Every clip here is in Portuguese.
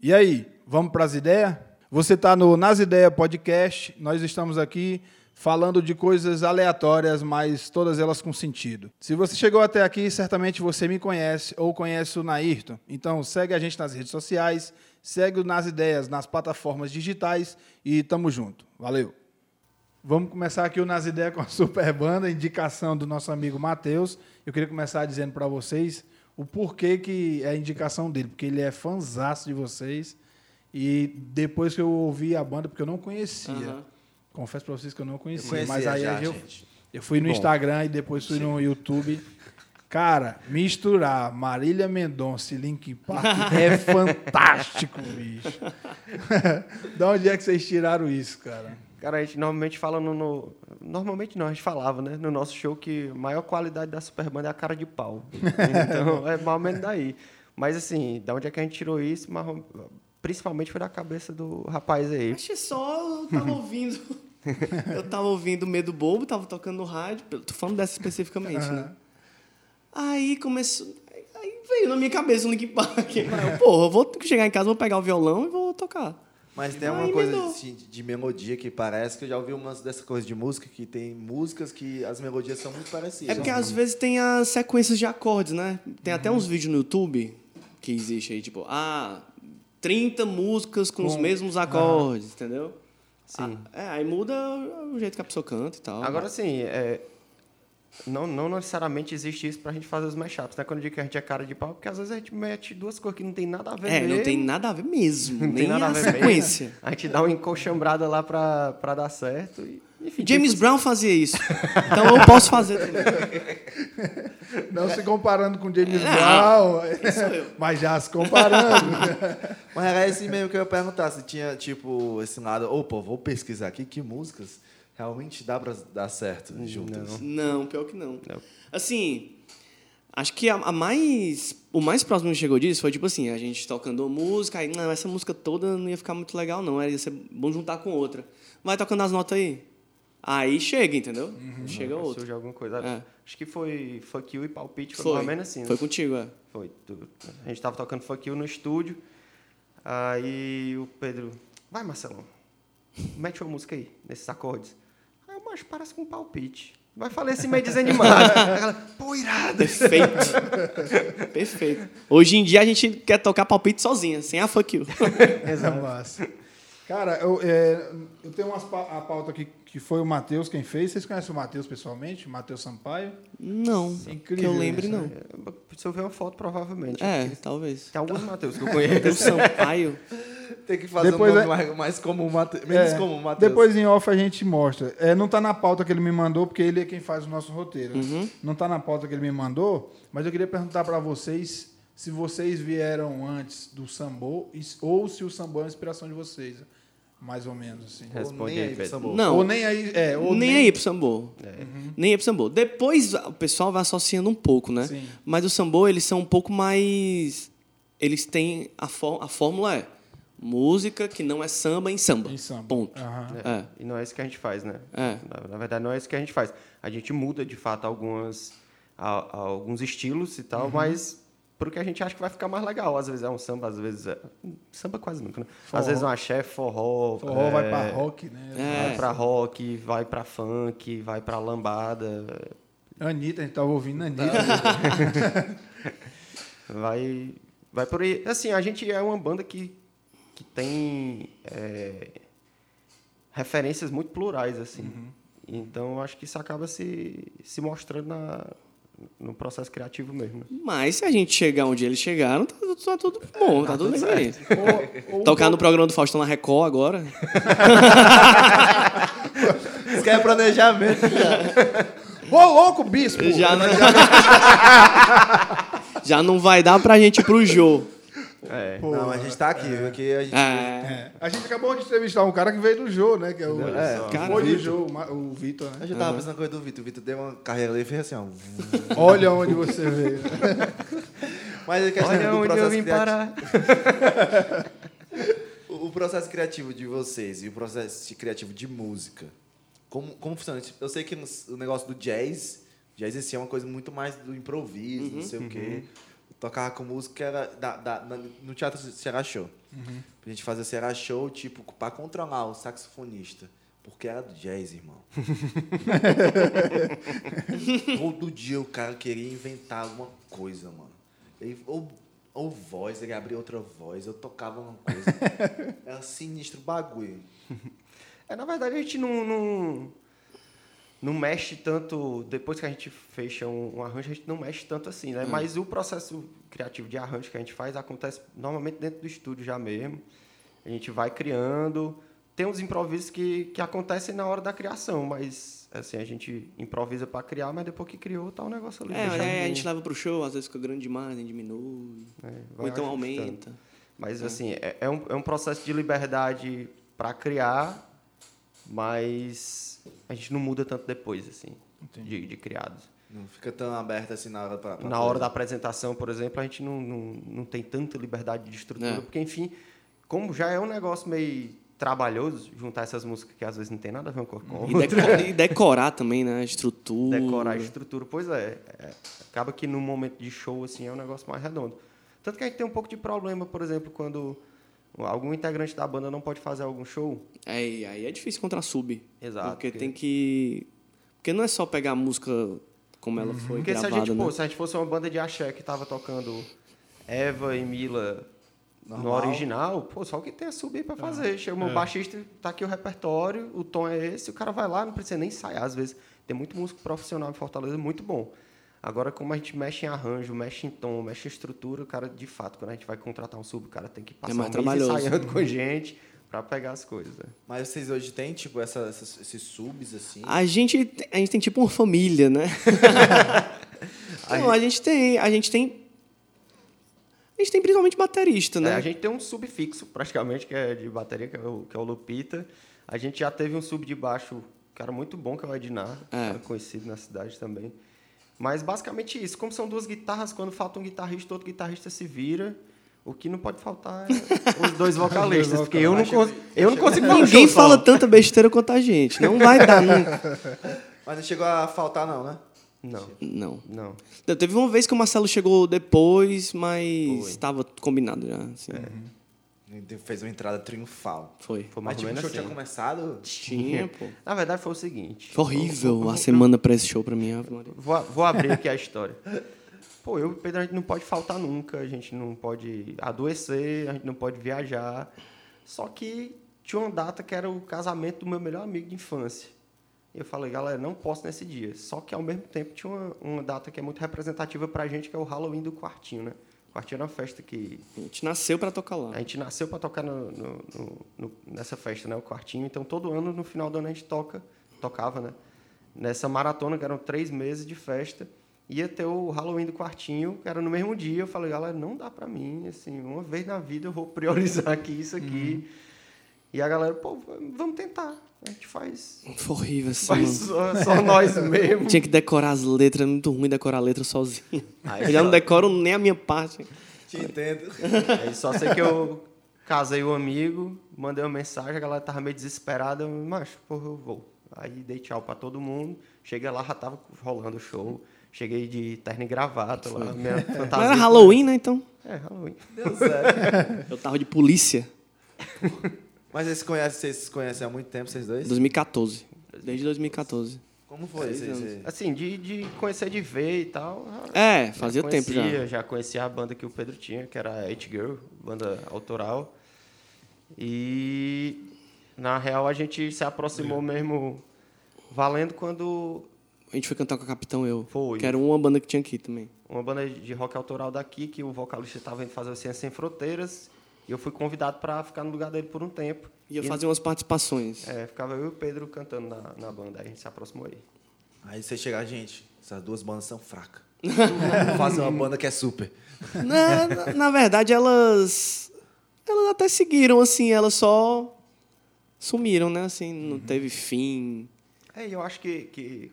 E aí, vamos para as ideias? Você está no Nas Ideias Podcast. Nós estamos aqui falando de coisas aleatórias, mas todas elas com sentido. Se você chegou até aqui, certamente você me conhece ou conhece o Nairton. Então segue a gente nas redes sociais, segue o Nas Ideias nas plataformas digitais e tamo junto. Valeu! Vamos começar aqui o Nas Ideias com a Super Banda, indicação do nosso amigo Matheus. Eu queria começar dizendo para vocês o porquê que é a indicação dele, porque ele é fãzaço de vocês. E depois que eu ouvi a banda, porque eu não conhecia, Aham. confesso para vocês que eu não conhecia, conhecia mas aí já, eu, eu fui no Bom. Instagram e depois fui no YouTube. Cara, misturar Marília Mendonça e Linkin Park é fantástico, bicho. da onde é que vocês tiraram isso, cara? Cara, a gente normalmente fala no, no- Normalmente não, a gente falava, né? No nosso show que a maior qualidade da Superbanda é a cara de pau. Então, é mais ou menos daí. Mas assim, da onde é que a gente tirou isso? Mas, principalmente foi da cabeça do rapaz aí. Acho que só eu tava ouvindo. eu tava ouvindo Medo Bobo, tava tocando no rádio. Tô falando dessa especificamente, né? Aí começou. Aí veio na minha cabeça o Linkin Park. Porra, eu vou chegar em casa, vou pegar o violão e vou tocar. Mas tem uma coisa emendou. assim, de, melodia que parece que eu já ouvi um lance dessa coisa de música, que tem músicas que as melodias são muito parecidas. É porque às vezes tem as sequências de acordes, né? Tem até uns vídeos no YouTube que existe aí, tipo, ah, 30 músicas com, os Com- mesmos acordes, entendeu? Sim. Ah, é, aí muda o jeito que a pessoa canta e tal. Agora sim, é, não, não necessariamente existe isso pra gente fazer os mashups, né? Quando eu digo que a gente é cara de pau, porque às vezes a gente mete duas coisas que não tem nada a ver É, não mesmo. tem nada a ver mesmo. Não nem tem nada a, a ver mesmo. sequência. A gente dá uma encoxambrada lá pra, pra dar certo. E, enfim, James tem- Brown fazia isso. Então eu posso fazer também. Não se comparando com James É, Brown, eu. mas já se comparando. Mas era esse meio que eu ia perguntar, se tinha, tipo, esse lado, ô, pô, vou pesquisar aqui que músicas realmente dá pra dar certo juntas. Não, pior que não. Não. Assim, acho que a, a mais. O mais próximo que chegou disso foi tipo assim, a gente tocando uma música, aí, não, essa música toda não ia ficar muito legal, não. Ia ser bom juntar com outra. Vai tocando as notas aí. Aí chega, entendeu? Chega Aí outra. Surge alguma coisa. É. Acho que foi Fuck You e Palpite, foi, Foi. mais ou menos assim. né? Foi contigo, é. Foi. Tu- A gente tava tocando Fuck You no estúdio. Aí o Pedro, vai Marcelão, mete uma música aí, nesses acordes. Mas parece com um palpite. Vai falar assim meio desanimado. Ela, pô, irado. Perfeito. Perfeito. Hoje em dia a gente quer tocar palpite sozinha, sem a fuck you. Exato. Cara, eu, é, eu tenho umas, pa- a pauta aqui que foi o Matheus quem fez. Vocês conhecem o Matheus pessoalmente? O Matheus Sampaio? Não. Incrível que eu lembre, isso, não. né? Se eu ver uma foto, provavelmente. É, talvez. Tem alguns Matheus que eu O conheço. Sampaio. Tem que fazer Depois um nome é- mais, mais comum, Mate... menos É, comum, Matheus. Depois em off a gente mostra. É, não tá na pauta que ele me mandou, porque ele é quem faz o nosso roteiro. né? Uhum. Não tá na pauta que ele me mandou, mas eu queria perguntar para vocês se vocês vieram antes do sambô ou se o sambô é uma inspiração de vocês. Mais ou menos assim. Ou Responde nem aí, aí, Pedro. Sambo. Não. Ou nem aí. É, ou nem, aí pro sambô. Nem aí pro sambô. Depois o pessoal vai associando um pouco, né? Sim. Mas o sambô, eles são um pouco mais... Eles têm... A, fó- a fórmula é música que não é samba em samba. Em samba. Ponto. Aham. É. E não é isso que a gente faz, né? É. Na, na verdade, não é isso que a gente faz. A gente muda, de fato, algumas, a- a- alguns estilos e tal, Uhum. mas porque a gente acha que vai ficar mais legal. Às vezes é um samba, às vezes é... Samba quase nunca, né? Forró. Às vezes é um axé, forró... Forró é, vai pra rock, né? É. Vai pra rock, vai pra funk, vai pra lambada, Anitta, a gente tava ouvindo a Anitta. vai, vai por aí. Assim, a gente é uma banda que, que tem é, referências muito plurais, assim. Uhum. Então, eu acho que isso acaba se, se mostrando na, no processo criativo mesmo. né? Mas se a gente chegar onde eles chegaram, tá, tudo- tá tudo bom, tá, tudo bem. Ou- ou- Tocar no programa do Faustão na Record agora. Isso que é planejamento. Ô, louco, bispo! Já não... Já não vai dar pra gente ir pro Jô. É. Pô, não, a gente tá aqui, viu? Que a gente... É. É. A gente acabou de entrevistar um cara que veio do Jô, né? Que é o, É, cara, do. Jô, o Vitor, A né? gente tava pensando coisa do Vitor. O Vitor deu uma carreira ali e fez assim, ó. Olha onde você veio. Mas a questão Olha do onde eu processo vim criativo. parar. O processo criativo de vocês e o processo criativo de música, como, como funciona? Eu sei que o negócio do jazz, jazz em si é uma coisa muito mais do improviso, não sei o quê. Tocava com música era da, da- no Teatro Ceará Show. A gente fazia Ceará Show, tipo, pra controlar o saxofonista. Porque era do jazz, irmão. Todo dia o cara queria inventar alguma coisa, mano. Ele, ou, ou voz, ele abria outra voz, eu tocava uma coisa. Era sinistro o bagulho. É, na verdade, a gente não, não, não mexe tanto. Depois que a gente fecha um, um arranjo, a gente não mexe tanto assim, né? Mas o processo criativo de arranjo que a gente faz acontece normalmente dentro do estúdio já mesmo. A gente vai criando. Tem uns improvisos que, que acontecem na hora da criação, mas assim, a gente improvisa para criar, mas depois que criou, tá o negócio ali. É, aí a gente leva pro show, às vezes fica grande demais, diminui. É, ou então ajustando. aumenta. Mas, assim, é, é um, é um processo de liberdade para criar, mas a gente não muda tanto depois, assim, de, de criados. Não fica tão aberto assim na hora pra. pra Na hora da apresentação, por exemplo, a gente não, não, não tem tanta liberdade de estrutura, É. porque, enfim, como já é um negócio meio trabalhoso, juntar essas músicas que às vezes não tem nada a ver com com E, deco- e decorar também, né? A estrutura. decorar a estrutura. Pois é, é, acaba que no momento de show assim é um negócio mais redondo. Tanto que a gente tem um pouco de problema, por exemplo, quando algum integrante da banda não pode fazer algum show. É, e aí é difícil encontrar sub. Exato, Porque porque- tem que. Porque não é só pegar a música como ela foi Porque se a gravada, gente, né? pô, se a gente fosse uma banda de axé que tava tocando Eva e Mila no Normal. original, pô, só o que tem é subir para fazer. Chama o baixista, tá aqui o repertório, o tom é esse, o cara vai lá, não precisa nem ensaiar. Às vezes tem muito músico profissional em Fortaleza, muito bom. Agora, como a gente mexe em arranjo, mexe em tom, mexe em estrutura, o cara, de fato, quando a gente vai contratar um sub, o cara tem que passar mais um mês ensaiando com a gente para pegar as coisas. né? Mas vocês hoje têm, tipo, essa, essas- esses subs, assim? A gente, a gente tem tipo uma família, né? não, a gente tem. A gente tem. A gente tem principalmente baterista, né? É, a gente tem um sub fixo, praticamente, que é de bateria, que é o, que é o Lupita. A gente já teve um sub de baixo, que era muito bom, que é o Ednar, É. cara conhecido na cidade também. Mas basicamente isso. Como são duas guitarras, quando falta um guitarrista, outro guitarrista se vira. O que não pode faltar é os dois vocalistas, porque eu não, cons eu não consigo um Ninguém fala solo. tanta besteira quanto a gente. Não vai dar nunca. Mas não chegou a faltar, não, né? Não, Não. não. Teve uma vez que o Marcelo chegou depois, mas estava combinado já. Assim. Ele Fez uma entrada triunfal. Foi. Foi Mas mais tipo, ou o show assim. tinha começado. Tinha, pô. Na verdade, foi o seguinte. Foi horrível a semana pra esse show pra mim. Vou, vou abrir aqui a história. Pô, eu e o Pedro, a gente não pode faltar nunca, a gente não pode adoecer, a gente não pode viajar. Só que tinha uma data que era o casamento do meu melhor amigo de infância. E eu falei, galera, não posso nesse dia. Só que ao mesmo tempo tinha uma, uma data que é muito representativa pra gente, que é o Halloween do Quartinho, né? Quartinho era uma festa que A gente nasceu pra tocar lá. a gente nasceu para tocar no- no- no- no- nessa festa, né? O quartinho. Então, todo ano, no final do ano, a gente toca, tocava, né? Nessa maratona, que eram três meses de festa, ia ter o Halloween do quartinho, que era no mesmo dia. Eu falei, galera, não dá para mim, assim, uma vez na vida eu vou priorizar aqui isso aqui. E a galera, pô, vamos tentar. A gente faz, Foi horrível assim, faz só, só nós mesmo. Tinha que decorar as letras, é muito ruim decorar a letra sozinho. Aí Eu já não decoro nem a minha parte. Te entendo. Aí só sei que eu casei o amigo, mandei uma mensagem, a galera tava meio desesperada, eu, macho, porra, eu vou. Aí dei tchau pra todo mundo, cheguei lá, já tava rolando o show, cheguei de terno e gravata lá, minha fantasia. Era Halloween, né, então? É, Halloween. Deu certo. Eu tava de polícia. Mas vocês, conhecem, vocês se conhecem há muito tempo, vocês dois? 2014. Desde 2014. Como foi? Seis Vocês, anos. Assim, de, de conhecer de ver e tal. já- É, fazia já tempo já. conhecia, Já conhecia a banda que o Pedro tinha, que era a It Girl, banda autoral. E, na real, a gente se aproximou mesmo valendo quando A gente foi cantar com a Capitão Eu. Foi. Que era uma banda que tinha aqui também. uma banda de rock autoral daqui, que o vocalista estava indo fazer o Ciência Sem Fronteiras, e eu fui convidado para ficar no lugar dele por um tempo. Ia E, fazer umas participações. É, ficava eu e o Pedro cantando na, na banda, aí a gente se aproximou aí. Aí você chega, gente, essas duas bandas são fracas. Fazer uma banda que é super. na, na, na verdade, elas. Elas até seguiram, assim, elas só sumiram, né? Assim, não teve fim. É, eu acho que, que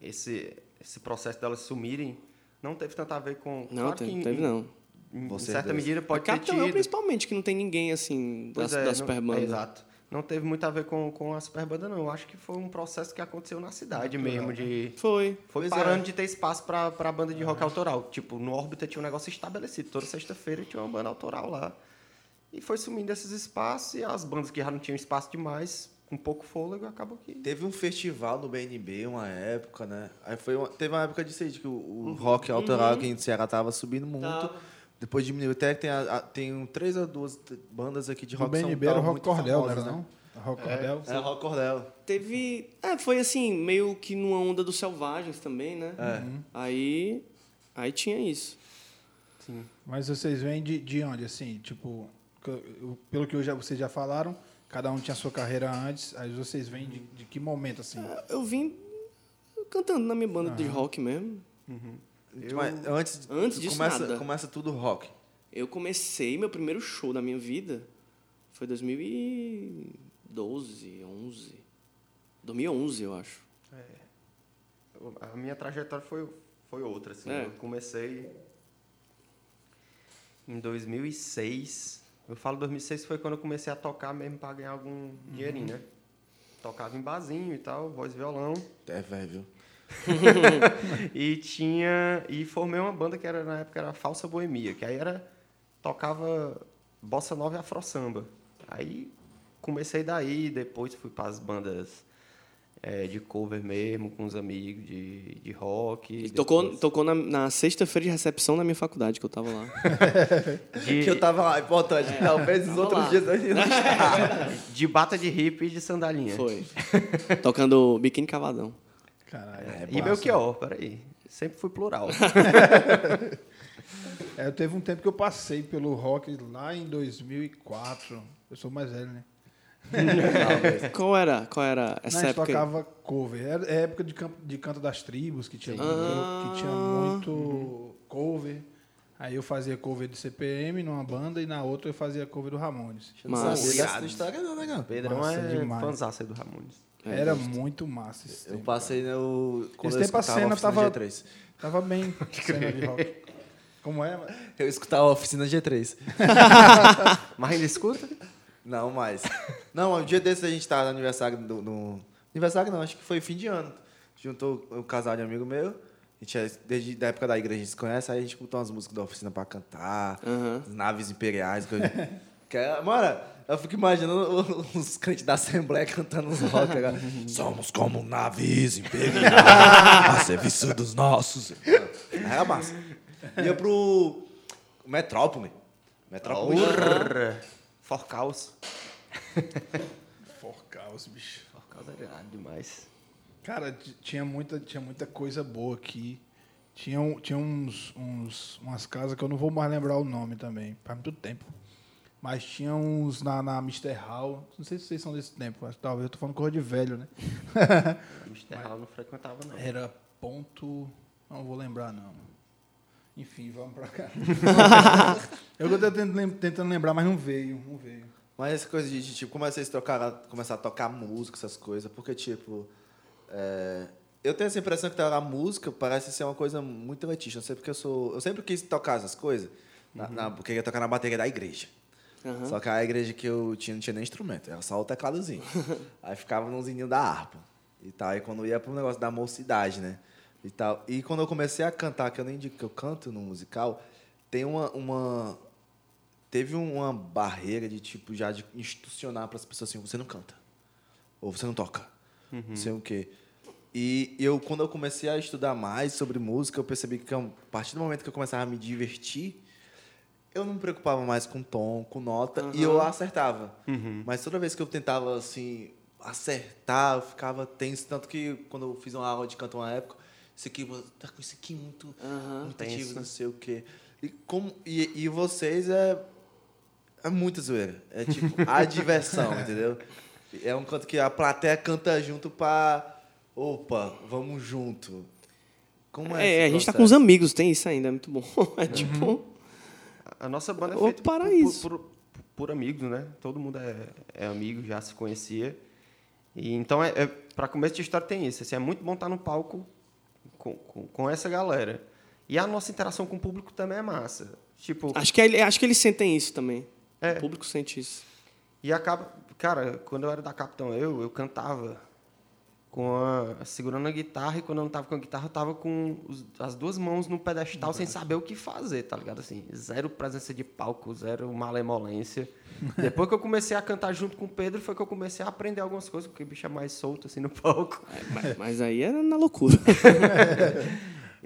esse, esse processo delas sumirem não teve tanto a ver com... Não, claro teve, que em- teve não. Em, certa dois. medida A pode ter Capitão Eu, tido. principalmente, que não tem ninguém, assim, da, Pois da é, não- super é, exato. não teve muito a ver com, com a super banda, não. Eu acho que foi um processo que aconteceu na cidade mesmo, de... Foi. Foi Pois parando é. de ter espaço pra, pra banda de rock autoral. Tipo, no Órbita tinha um negócio estabelecido. Toda sexta-feira tinha uma banda autoral lá. E foi sumindo esses espaços e as bandas que já não tinham espaço demais, com pouco fôlego, acabou que... Teve um festival no BNB uma época, né? Aí foi uma- teve uma época disso aí, de que o, o rock autoral aqui em Ceará tava subindo muito. Tava. Depois diminuiu. Até tem, a- a- tem um- três ou duas bandas aqui de Do rock BNB São era o Paulo Rock muito Cordel, não famosas, era né? não? Rock Cordel. É, Rock Cordel. Teve. É, foi assim, meio que numa onda dos selvagens também, né? É. Aí. Aí tinha isso. Mas vocês vêm de, de onde, assim? Tipo, pelo que eu já, vocês já falaram, cada um tinha sua carreira antes, aí vocês vêm de, de que momento, assim? Eu vim cantando na minha banda de rock mesmo. Mas antes, Antes disso, começa, nada. começa tudo rock. Eu comecei meu primeiro show da minha vida foi 2012, 11. 2011, eu acho. A minha trajetória foi, foi outra, assim. É. Eu comecei em 2006. Eu falo 2006 foi quando eu comecei a tocar mesmo para ganhar algum dinheirinho, né? Tocava em barzinho e tal, voz e violão. É, velho, viu? e tinha e formei uma banda que era na época era a Falsa Boemia, que aí era tocava bossa nova e afro samba. Aí comecei daí, depois fui para as bandas eh, de cover mesmo com os amigos de, de rock. E tocou, depois tocou na, na sexta-feira de recepção da minha faculdade, que eu tava lá. de, Que eu tava lá, importante. Talvez os outros lá. dias a gente não estava. de bata de hippie e de sandalinha. Foi. Tocando Biquíni Cavadão. Caralho. É, E. Belchior, peraí. Sempre fui plural. É, teve um tempo que eu passei pelo rock lá em 2004. Eu sou mais velho, né? Qual era, qual era Não, a essa gente época? aí? tocava cover. Era é época de, campo, de canto das tribos, que tinha, Ah. que tinha muito cover. Aí eu fazia cover de CPM numa banda e na outra eu fazia cover do Ramones. Sabia dessa história não, né, cara? Pedrão Massa é demais. do Ramones. É, Era muito massa esse Eu tempo. passei no. Quando Esse eu tempo a cena Oficina tava- G3. Tava bem cena de rock. Como é? Eu escutava a Oficina G3. Mas ainda escuta? Não, mais. Não, um dia desse a gente tava no aniversário do. No... Aniversário não, acho que foi fim de ano. Juntou um casal de amigo meu. A gente é, desde a época da igreja a gente se conhece, aí a gente escutou umas músicas da oficina pra cantar, as naves imperiais. Eu... mano, eu fico imaginando os crentes da Assembleia cantando uns rock agora. Somos como naves imperiais, a serviço dos nossos. Era massa. Ia pro Metrópole. Metrópole. Forcaus. Forcaus, bicho. Forcaus é irado demais. Cara, tinha muita, tinha muita coisa boa aqui. Tinha, tinha uns, uns, umas casas que eu não vou mais lembrar o nome também. Faz muito tempo. Mas tinha uns na, na Mr. Hall. Não sei se vocês são desse tempo. mas Talvez eu tô falando coisa de velho, né? Mr. Hall não frequentava, não. Era ponto. Não vou lembrar, não. Enfim, vamos pra cá. eu tô tentando, tentando lembrar, mas não veio. Não veio. Mas essa coisa de, tipo, como vocês tocaram, começar a tocar música, essas coisas, porque, tipo, é, eu tenho essa impressão que a música parece ser uma coisa muito elitista. Não sei porque eu sou. Eu sempre quis tocar essas coisas, na, na, porque eu ia tocar na bateria da igreja. Aham. Só que a igreja que eu tinha não tinha nem instrumento, era só o tecladozinho. Aí ficava no zininho da harpa e tal. Aí quando ia pro negócio da mocidade, né? E tal. E quando eu comecei a cantar, que eu nem digo que eu canto no musical, tem uma. uma teve uma barreira de tipo já de institucionar para as pessoas assim, você não canta. Ou você não toca. Não sei o quê. E eu, quando eu comecei a estudar mais sobre música, eu percebi que a partir do momento que eu começava a me divertir, eu não me preocupava mais com tom, com nota, e eu acertava. Mas toda vez que eu tentava, assim, acertar, eu ficava tenso. Tanto que quando eu fiz uma aula de canto uma época, isso aqui, tá com isso aqui muito, Aham. muito ativo, não sei o quê. E, como, e, e vocês é, é muita zoeira. É tipo, a diversão, entendeu? É um canto que a plateia canta junto pra. Opa, vamos junto. Como é, É, a gente tá com processo? os amigos, tem isso ainda, é muito bom. É tipo. A nossa banda é feita por, por- por amigos, né? Todo mundo é, é amigo, já se conhecia. E então, é, é, para começo de história, tem isso. Assim, é muito bom estar no palco com, com, com essa galera. E a nossa interação com o público também é massa. Tipo, Acho que, ele- acho que eles sentem isso também. É. O público sente isso. E acaba, cara, quando eu era da Capitão Eu, eu cantava com a, segurando a guitarra e quando eu não tava com a guitarra, eu tava com os- as duas mãos no pedestal sem saber o que fazer, tá ligado? Assim, zero presença de palco, zero malemolência. Depois que eu comecei a cantar junto com o Pedro, foi que eu comecei a aprender algumas coisas, porque o bicho é mais solto assim no palco. É, mas, mas aí era na loucura.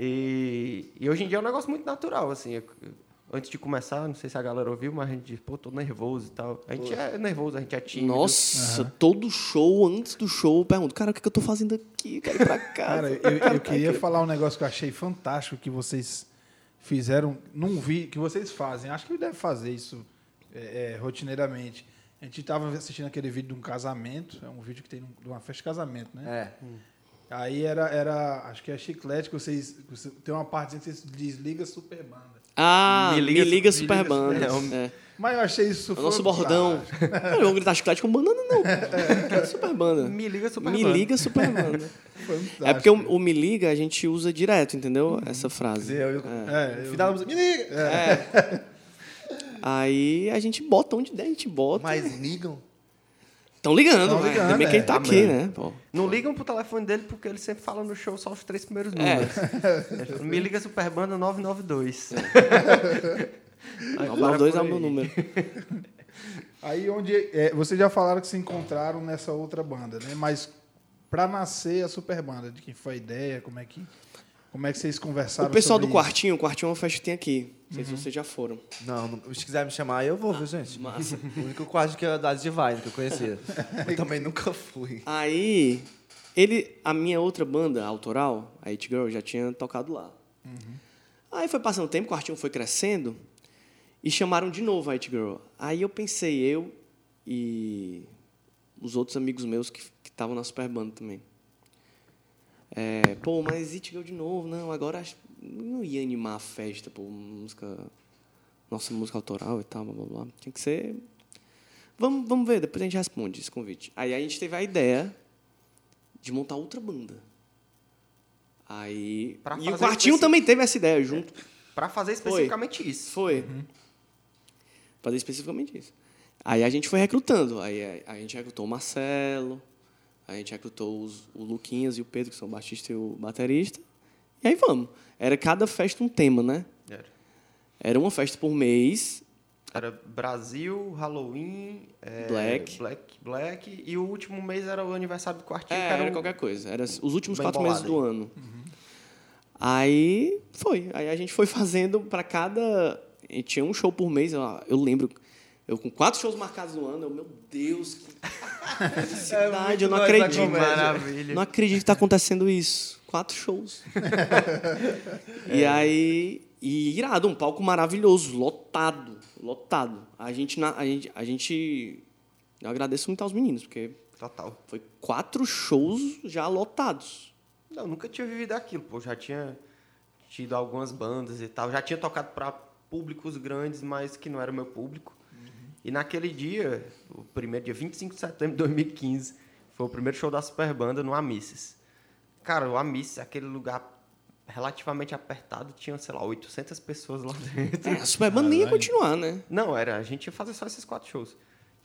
E, e hoje em dia é um negócio muito natural, assim. eu- eu- antes de começar, não sei se a galera ouviu, mas a gente diz, pô, tô nervoso e tal. A gente é nervoso, a gente é tímido. Nossa, todo show, antes do show, eu pergunto, cara, o que, que eu tô fazendo aqui? Eu quero ir pra casa. Cara, eu, eu queria falar um negócio que eu achei fantástico que vocês fizeram num vídeo, que vocês fazem. Acho que deve fazer isso é, é, rotineiramente. A gente estava assistindo aquele vídeo de um casamento, é um vídeo que tem de uma festa de casamento, né? É. Aí era, era, acho que é chiclete, que vocês, tem uma parte que vocês desliga super banda. Ah, me liga, me liga Banda. Super- É. Mas eu achei isso O nosso bordão. Eu vou gritar chiclete com banana, não. É Super Banda. Me liga Super Me Banda. liga Super Banda. Fantástico. É porque o, o Me Liga a gente usa direto, entendeu? Essa frase. Eu, eu, É, no eu- final da música, me liga! Aí a gente bota onde der, a gente bota. Mas ligam. Estão ligando, Tão né? ligando, Também é. quem tá aqui, né? Pô. Não ligam pro telefone dele porque ele sempre fala no show só os três primeiros É. números. Me liga Super Banda 992. Aí, 992 é o meu número. Aí onde é, vocês já falaram que se encontraram nessa outra banda, né? Mas para nascer a super banda, de quem foi a ideia, como é que como é que vocês conversaram? O pessoal do isso? quartinho, o quartinho é uma festa que tem aqui. Não sei se vocês já foram. Não, não, se quiser me chamar, eu vou, viu, gente? Massa. O único quarto que é da Divine, que eu conhecia. Eu também nunca fui. Aí, ele, a minha outra banda autoral, a It Girl, já tinha tocado lá. Aí foi passando o tempo, o quartinho foi crescendo e chamaram de novo a It Girl. Aí eu pensei, eu e os outros amigos meus que que estavam na super banda também. É, pô, mas It Girl de novo, não, agora acho- não ia animar a festa, pô, música, nossa música autoral e tal, blá blá blá. Tinha que ser Vamos, vamos ver, depois a gente responde esse convite. Aí a gente teve a ideia de montar outra banda. Aí. Pra e o Quartinho especi- também teve essa ideia junto. Pra fazer especificamente isso. Foi. Fazer especificamente isso. Aí a gente foi recrutando. Aí a, a gente recrutou o Marcelo, a gente recrutou os, o Luquinhas e o Pedro, que são o baixista e o baterista. E aí vamos. Era cada festa um tema, né? Era. Era uma festa por mês. Era Brasil, Halloween, é, Black. Black, Black, e o último mês era o aniversário do quartinho, É, era, era um- qualquer coisa. Era os últimos Bem quatro meses do ano. Aí foi. Aí a gente foi fazendo para cada. a gente tinha um show por mês. Eu lembro. Eu com quatro shows marcados no ano, eu, meu Deus, que felicidade, eu não acredito. Maravilha. Não acredito que tá acontecendo isso. Quatro shows. E aí. E irado, um palco maravilhoso, lotado. Lotado. A gente. A gente, a gente eu agradeço muito aos meninos, porque Total. foi quatro shows já lotados. Não, nunca tinha vivido aquilo, pô. Já tinha tido algumas bandas e tal. Já tinha tocado para públicos grandes, mas que não era o meu público. E naquele dia, o primeiro dia, 25 de setembro de 2015, foi o primeiro show da Super Banda no Amisses. Cara, o Amisses, aquele lugar relativamente apertado, tinha, sei lá, 800 pessoas lá dentro. É, a Superband nem ia continuar, né? Não, era, a gente ia fazer só esses quatro shows.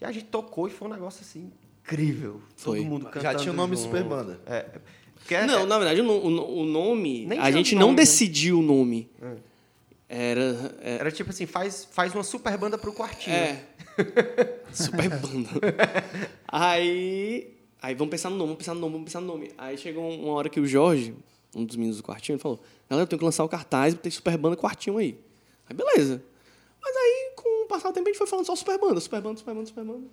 E a gente tocou e foi um negócio assim incrível. Foi. Todo mundo Já cantando tinha o nome junto. Super Banda. É, porque é- Não, na verdade, o, o o nome. Nem a gente nome, não né? decidiu o nome. É. Era. É. Era tipo assim, faz, faz uma super banda pro quartinho. é. Super banda. Aí. Aí vamos pensar no nome, vamos pensar no nome, vamos pensar no nome. Aí chegou uma hora que o Jorge, um dos meninos do quartinho, ele falou: Galera, eu tenho que lançar o cartaz, tem super banda quartinho aí. Aí beleza. Mas aí, com o passar do tempo, a gente foi falando só super banda, super banda, super banda, super banda.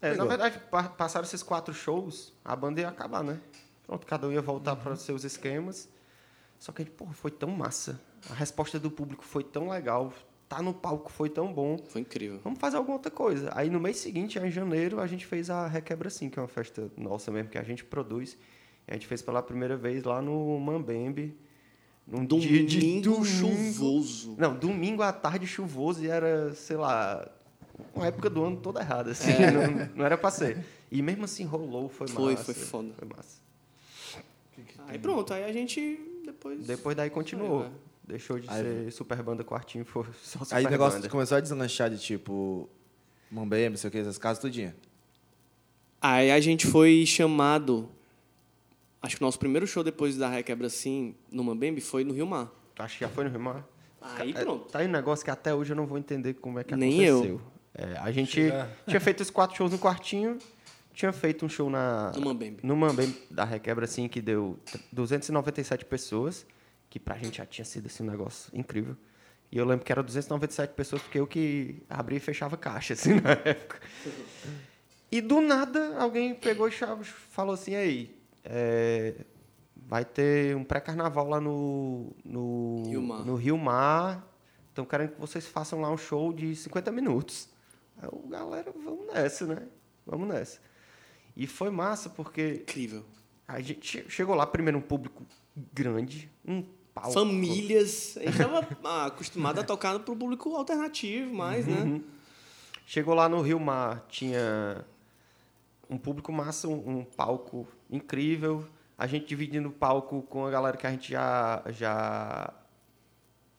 É, na verdade, pa- passaram esses quatro shows, a banda ia acabar, né? Pronto, cada um ia voltar para seus esquemas. Só que, pô, foi tão massa. A resposta do público foi tão legal. Tá no palco foi tão bom. Foi incrível. Vamos fazer alguma outra coisa. Aí no mês seguinte, em janeiro, a gente fez a Requebra Sim, que é uma festa nossa mesmo, que a gente produz. E a gente fez pela primeira vez lá no Mambembe. Num dia de Domingo chuvoso. Não, domingo à tarde chuvoso e era, sei lá, uma época do ano toda errada, assim, não, não era pra ser. E mesmo assim rolou, foi, Foi, massa. foi foda. Foi massa. Aí pronto, aí a gente depois. Depois daí continuou. Aí, vai. Deixou de Aí- ser super banda quartinho, foi só super Aí o negócio banda. começou a deslanchar de tipo. Mambembe, não sei o que, essas casas tudinho. Aí a gente foi chamado. Acho que o nosso primeiro show depois da Requebra assim, no Mambembe, foi no Rio Mar. Acho que já foi no Rio Mar. Aí É, pronto. Tá aí um negócio que até hoje eu não vou entender como é que Nem aconteceu. É, a gente tinha feito os quatro shows no quartinho, tinha feito um show na, No Mambembe. no Mambembe da Requebra, assim, que deu 297 pessoas, que pra gente já tinha sido assim, um negócio incrível. E eu lembro que era 297 pessoas, porque eu que abria e fechava caixa, assim, na época. E do nada, alguém pegou e falou assim, aí, é, vai ter um pré-carnaval lá no, no, Rio Mar. no Rio Mar. Estão querendo que vocês façam lá um show de 50 minutos. Aí eu, galera, vamos nessa, né? Vamos nessa. E foi massa, porque Incrível. a gente che- chegou lá, primeiro um público grande, um palco. Famílias. A gente estava acostumado a tocar pro público alternativo, mais, Uhum. né? Chegou lá no Rio Mar, tinha um público massa, um, um palco incrível. A gente dividindo o palco com a galera que a gente já já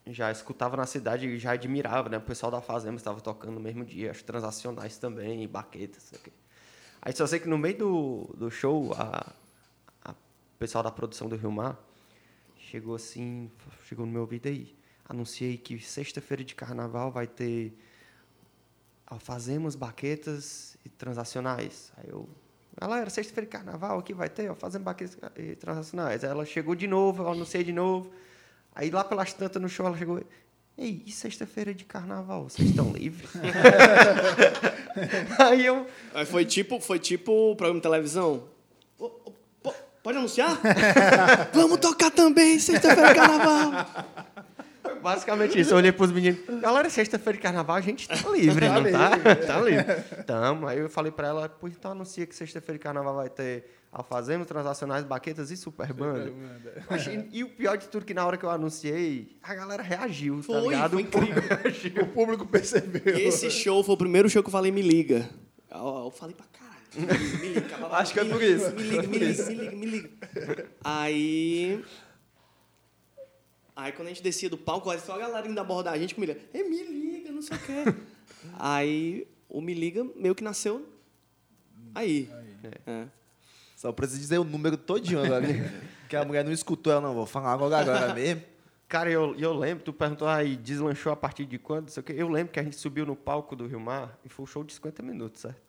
já escutava na cidade e já admirava, né? O pessoal da Fazenda estava tocando no mesmo dia, as transacionais também, baquetas, sei o quê. Aí só sei que no meio do, do show, a, a o pessoal da produção do Rio Mar chegou assim, chegou no meu ouvido aí. Anunciei que sexta-feira de carnaval vai ter alfazemas, baquetas e transacionais. Aí eu, galera, sexta-feira de carnaval aqui vai ter alfazemas, baquetas e transacionais. Aí ela chegou de novo, eu anunciei de novo. Aí lá pelas tantas no show ela chegou, ei, e sexta-feira de carnaval, vocês estão livres? Aí eu, Aí foi tipo, foi tipo programa de televisão. Pode anunciar? Vamos tocar também, sexta-feira de carnaval. Basicamente isso. Eu olhei pros meninos. Galera, sexta-feira de carnaval a gente tá livre, não tá? Tá livre. Tamo. Aí eu falei pra ela, pô, então anuncia que sexta-feira de carnaval vai ter alfazemas, transacionais, baquetas e super banda. Achei- E o pior de tudo que na hora que eu anunciei, a galera reagiu, tá Foi, ligado? foi incrível. reagiu. O público percebeu. Esse show foi o primeiro show que eu falei, me liga. Eu, eu falei pra caralho. Me liga, me liga. acabava- Acho que é por isso. Me liga, me liga, me liga, me liga. Aí. Aí quando a gente descia do palco, aí só a galera indo abordar a gente, me liga. É, me liga, não sei o quê. Aí o Me Liga meio que nasceu aí. É. Só preciso dizer o número todinho agora. que a mulher não escutou, ela não, vou falar agora, agora mesmo. Cara, eu, eu lembro, tu perguntou aí, deslanchou a partir de quando? não sei o quê. Eu lembro que a gente subiu no palco do Rio Mar e foi um show de 50 minutos, certo?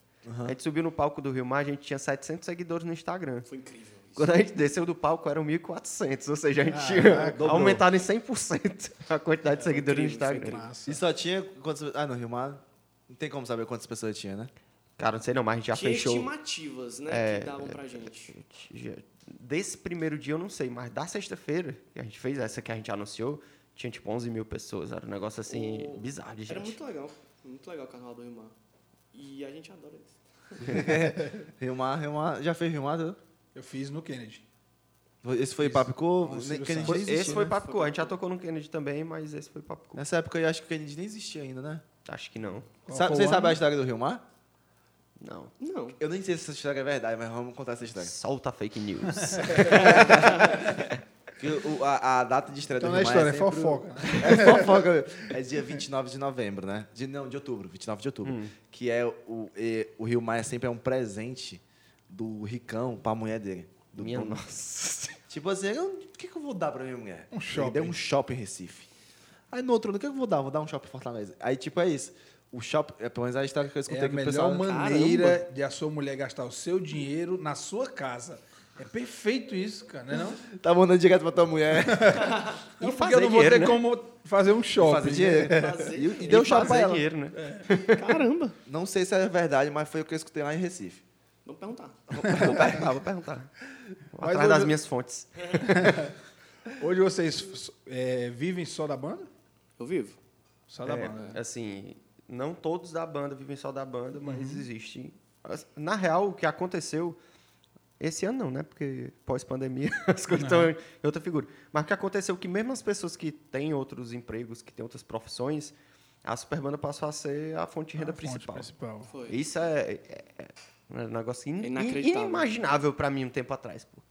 A gente subiu no palco do Rio Mar, a gente tinha 700 seguidores no Instagram. Foi incrível. Quando a gente desceu do palco, eram 1.400, ou seja, a gente Ah, tinha aumentado em 100% a quantidade de seguidores no Instagram. E só tinha quantas Ah, no Rio Mar? Não tem como saber quantas pessoas tinha, né? Cara, não sei não, mas a gente já Tinha fechou. estimativas, né, É, que davam pra gente. Desse primeiro dia eu não sei, mas da sexta-feira que a gente fez, essa que a gente anunciou, tinha tipo 11 mil pessoas. Era um negócio assim, O- bizarro de gente. Era muito legal. Muito legal o Carnaval do Rio Mar. E a gente adora isso. Rio Mar, Rio Mar. Já fez Rio Mar? Dudu? Eu fiz no Kennedy. Esse foi Kennedy nem esse foi né? Papo A gente já tocou no Kennedy também, mas esse foi Papo Nessa época eu acho que o Kennedy nem existia ainda, né? Acho que não. O vocês sabem a história do Rio Mar? Não. Não. Eu nem sei se essa história é verdade, mas vamos contar essa história. Solta fake news. Que o- a, a data de estreia Então do não é Rio história, é sempre o- fofoca. É fofoca. mesmo. É dia 29 de novembro, né? De, não, de outubro, 29 de outubro. Hum. Que é o, e- o Rio Mar é sempre é um presente do ricão pra mulher dele. Do Minha dono. nossa. Tipo assim, o que, que eu vou dar pra minha mulher? Um Ele shopping. deu um shopping em Recife. Aí no outro ano, o que eu vou dar? Vou dar um shopping em Fortaleza. Aí, tipo, é isso. O shopping, é pelo menos a história que eu escutei É a que o melhor pessoal... maneira de a sua mulher gastar o seu dinheiro na sua casa. É perfeito isso, cara, não é não? Tá mandando direto pra tua mulher. Não, porque fazer eu não vou dinheiro, ter né? como fazer um shopping. fazer dinheiro. Fazer- E, e deu um shopping pra ela. dinheiro, né? Caramba. Não sei se é verdade, mas foi o que eu escutei lá em Recife. Vamos perguntar. Vou perguntar, vou perguntar. Vou Mas atrás das hoje- minhas fontes. Hoje vocês é, vivem só da banda? Eu vivo. Só da É, banda. assim, não todos da banda vivem só da banda, mas existe. Na real, o que aconteceu. Esse ano não, né? Porque pós-pandemia as coisas estão em outra figura. Mas o que aconteceu é que mesmo as pessoas que têm outros empregos, que têm outras profissões, a Superbanda passou a ser a fonte de renda A fonte principal. principal. Foi. Isso é, é- é um negócio in- É inimaginável para mim um tempo atrás. Pô.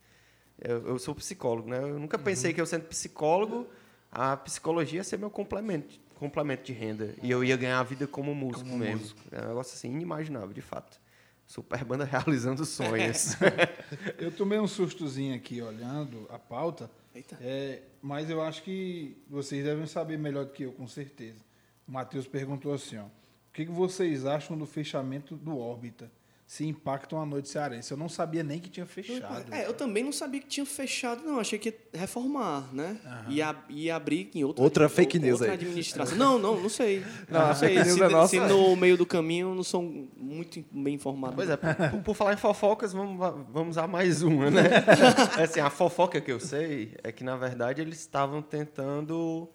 Eu, eu sou psicólogo, né? Eu nunca pensei que eu sendo psicólogo, a psicologia ia ser meu complemento. complemento de renda. E eu ia ganhar a vida como músico mesmo. É um negócio assim, inimaginável, de fato. Super banda realizando sonhos. Eu tomei um sustozinho aqui olhando a pauta, Eita. é, mas eu acho que vocês devem saber melhor do que eu, com certeza. O Matheus perguntou assim, ó, o que, que vocês acham do fechamento do órbita? Se impactam a noite cearense? Eu não sabia nem que tinha fechado. É, eu também não sabia que tinha fechado, não. Achei que ia reformar, né? Ia, ia abrir em outra, Outra fake news outra aí. administração. Não, não, não sei. Não, Não, a sei. fake news Se, é nossa. se no meio do caminho não sou muito bem informado. Pois é, por, por- por falar em fofocas, vamos, vamos a mais uma, né? assim, a fofoca que eu sei é que, na verdade, eles estavam tentando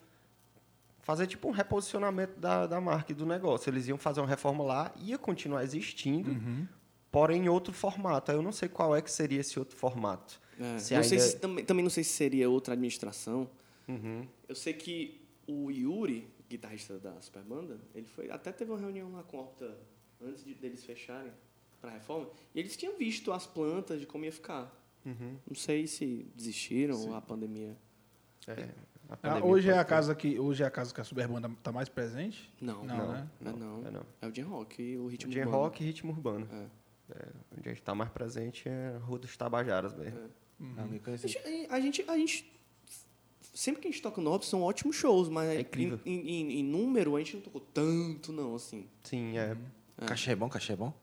fazer tipo um reposicionamento da, da marca e do negócio. Eles iam fazer uma reforma lá, ia continuar existindo, porém em outro formato. Eu não sei qual é que seria esse outro formato. É, Se não sei ainda- se, também, também não sei se seria outra administração. Uhum. Eu sei que o Yuri, guitarrista da Superbanda, ele foi até teve uma reunião lá com a Opta antes de, deles fecharem para a reforma, e eles tinham visto as plantas de como ia ficar. Uhum. Não sei se desistiram ou a pandemia. É, a Ah, pandemia hoje é a casa que hoje é a casa que a Superbanda está mais presente? Não, Não, não, né? é não. É não. É o Jam Rock e o ritmo Jam urbano. rock e ritmo urbano. É. É, onde a gente está mais presente é a Rua dos Tabajaras mesmo. Não, me A gente, a gente, a gente- sempre que a gente toca no Ops são ótimos shows, mas É incrível. Em, em- em número a gente não tocou tanto, não, assim. Sim, é. Cachê é bom, cachê é bom?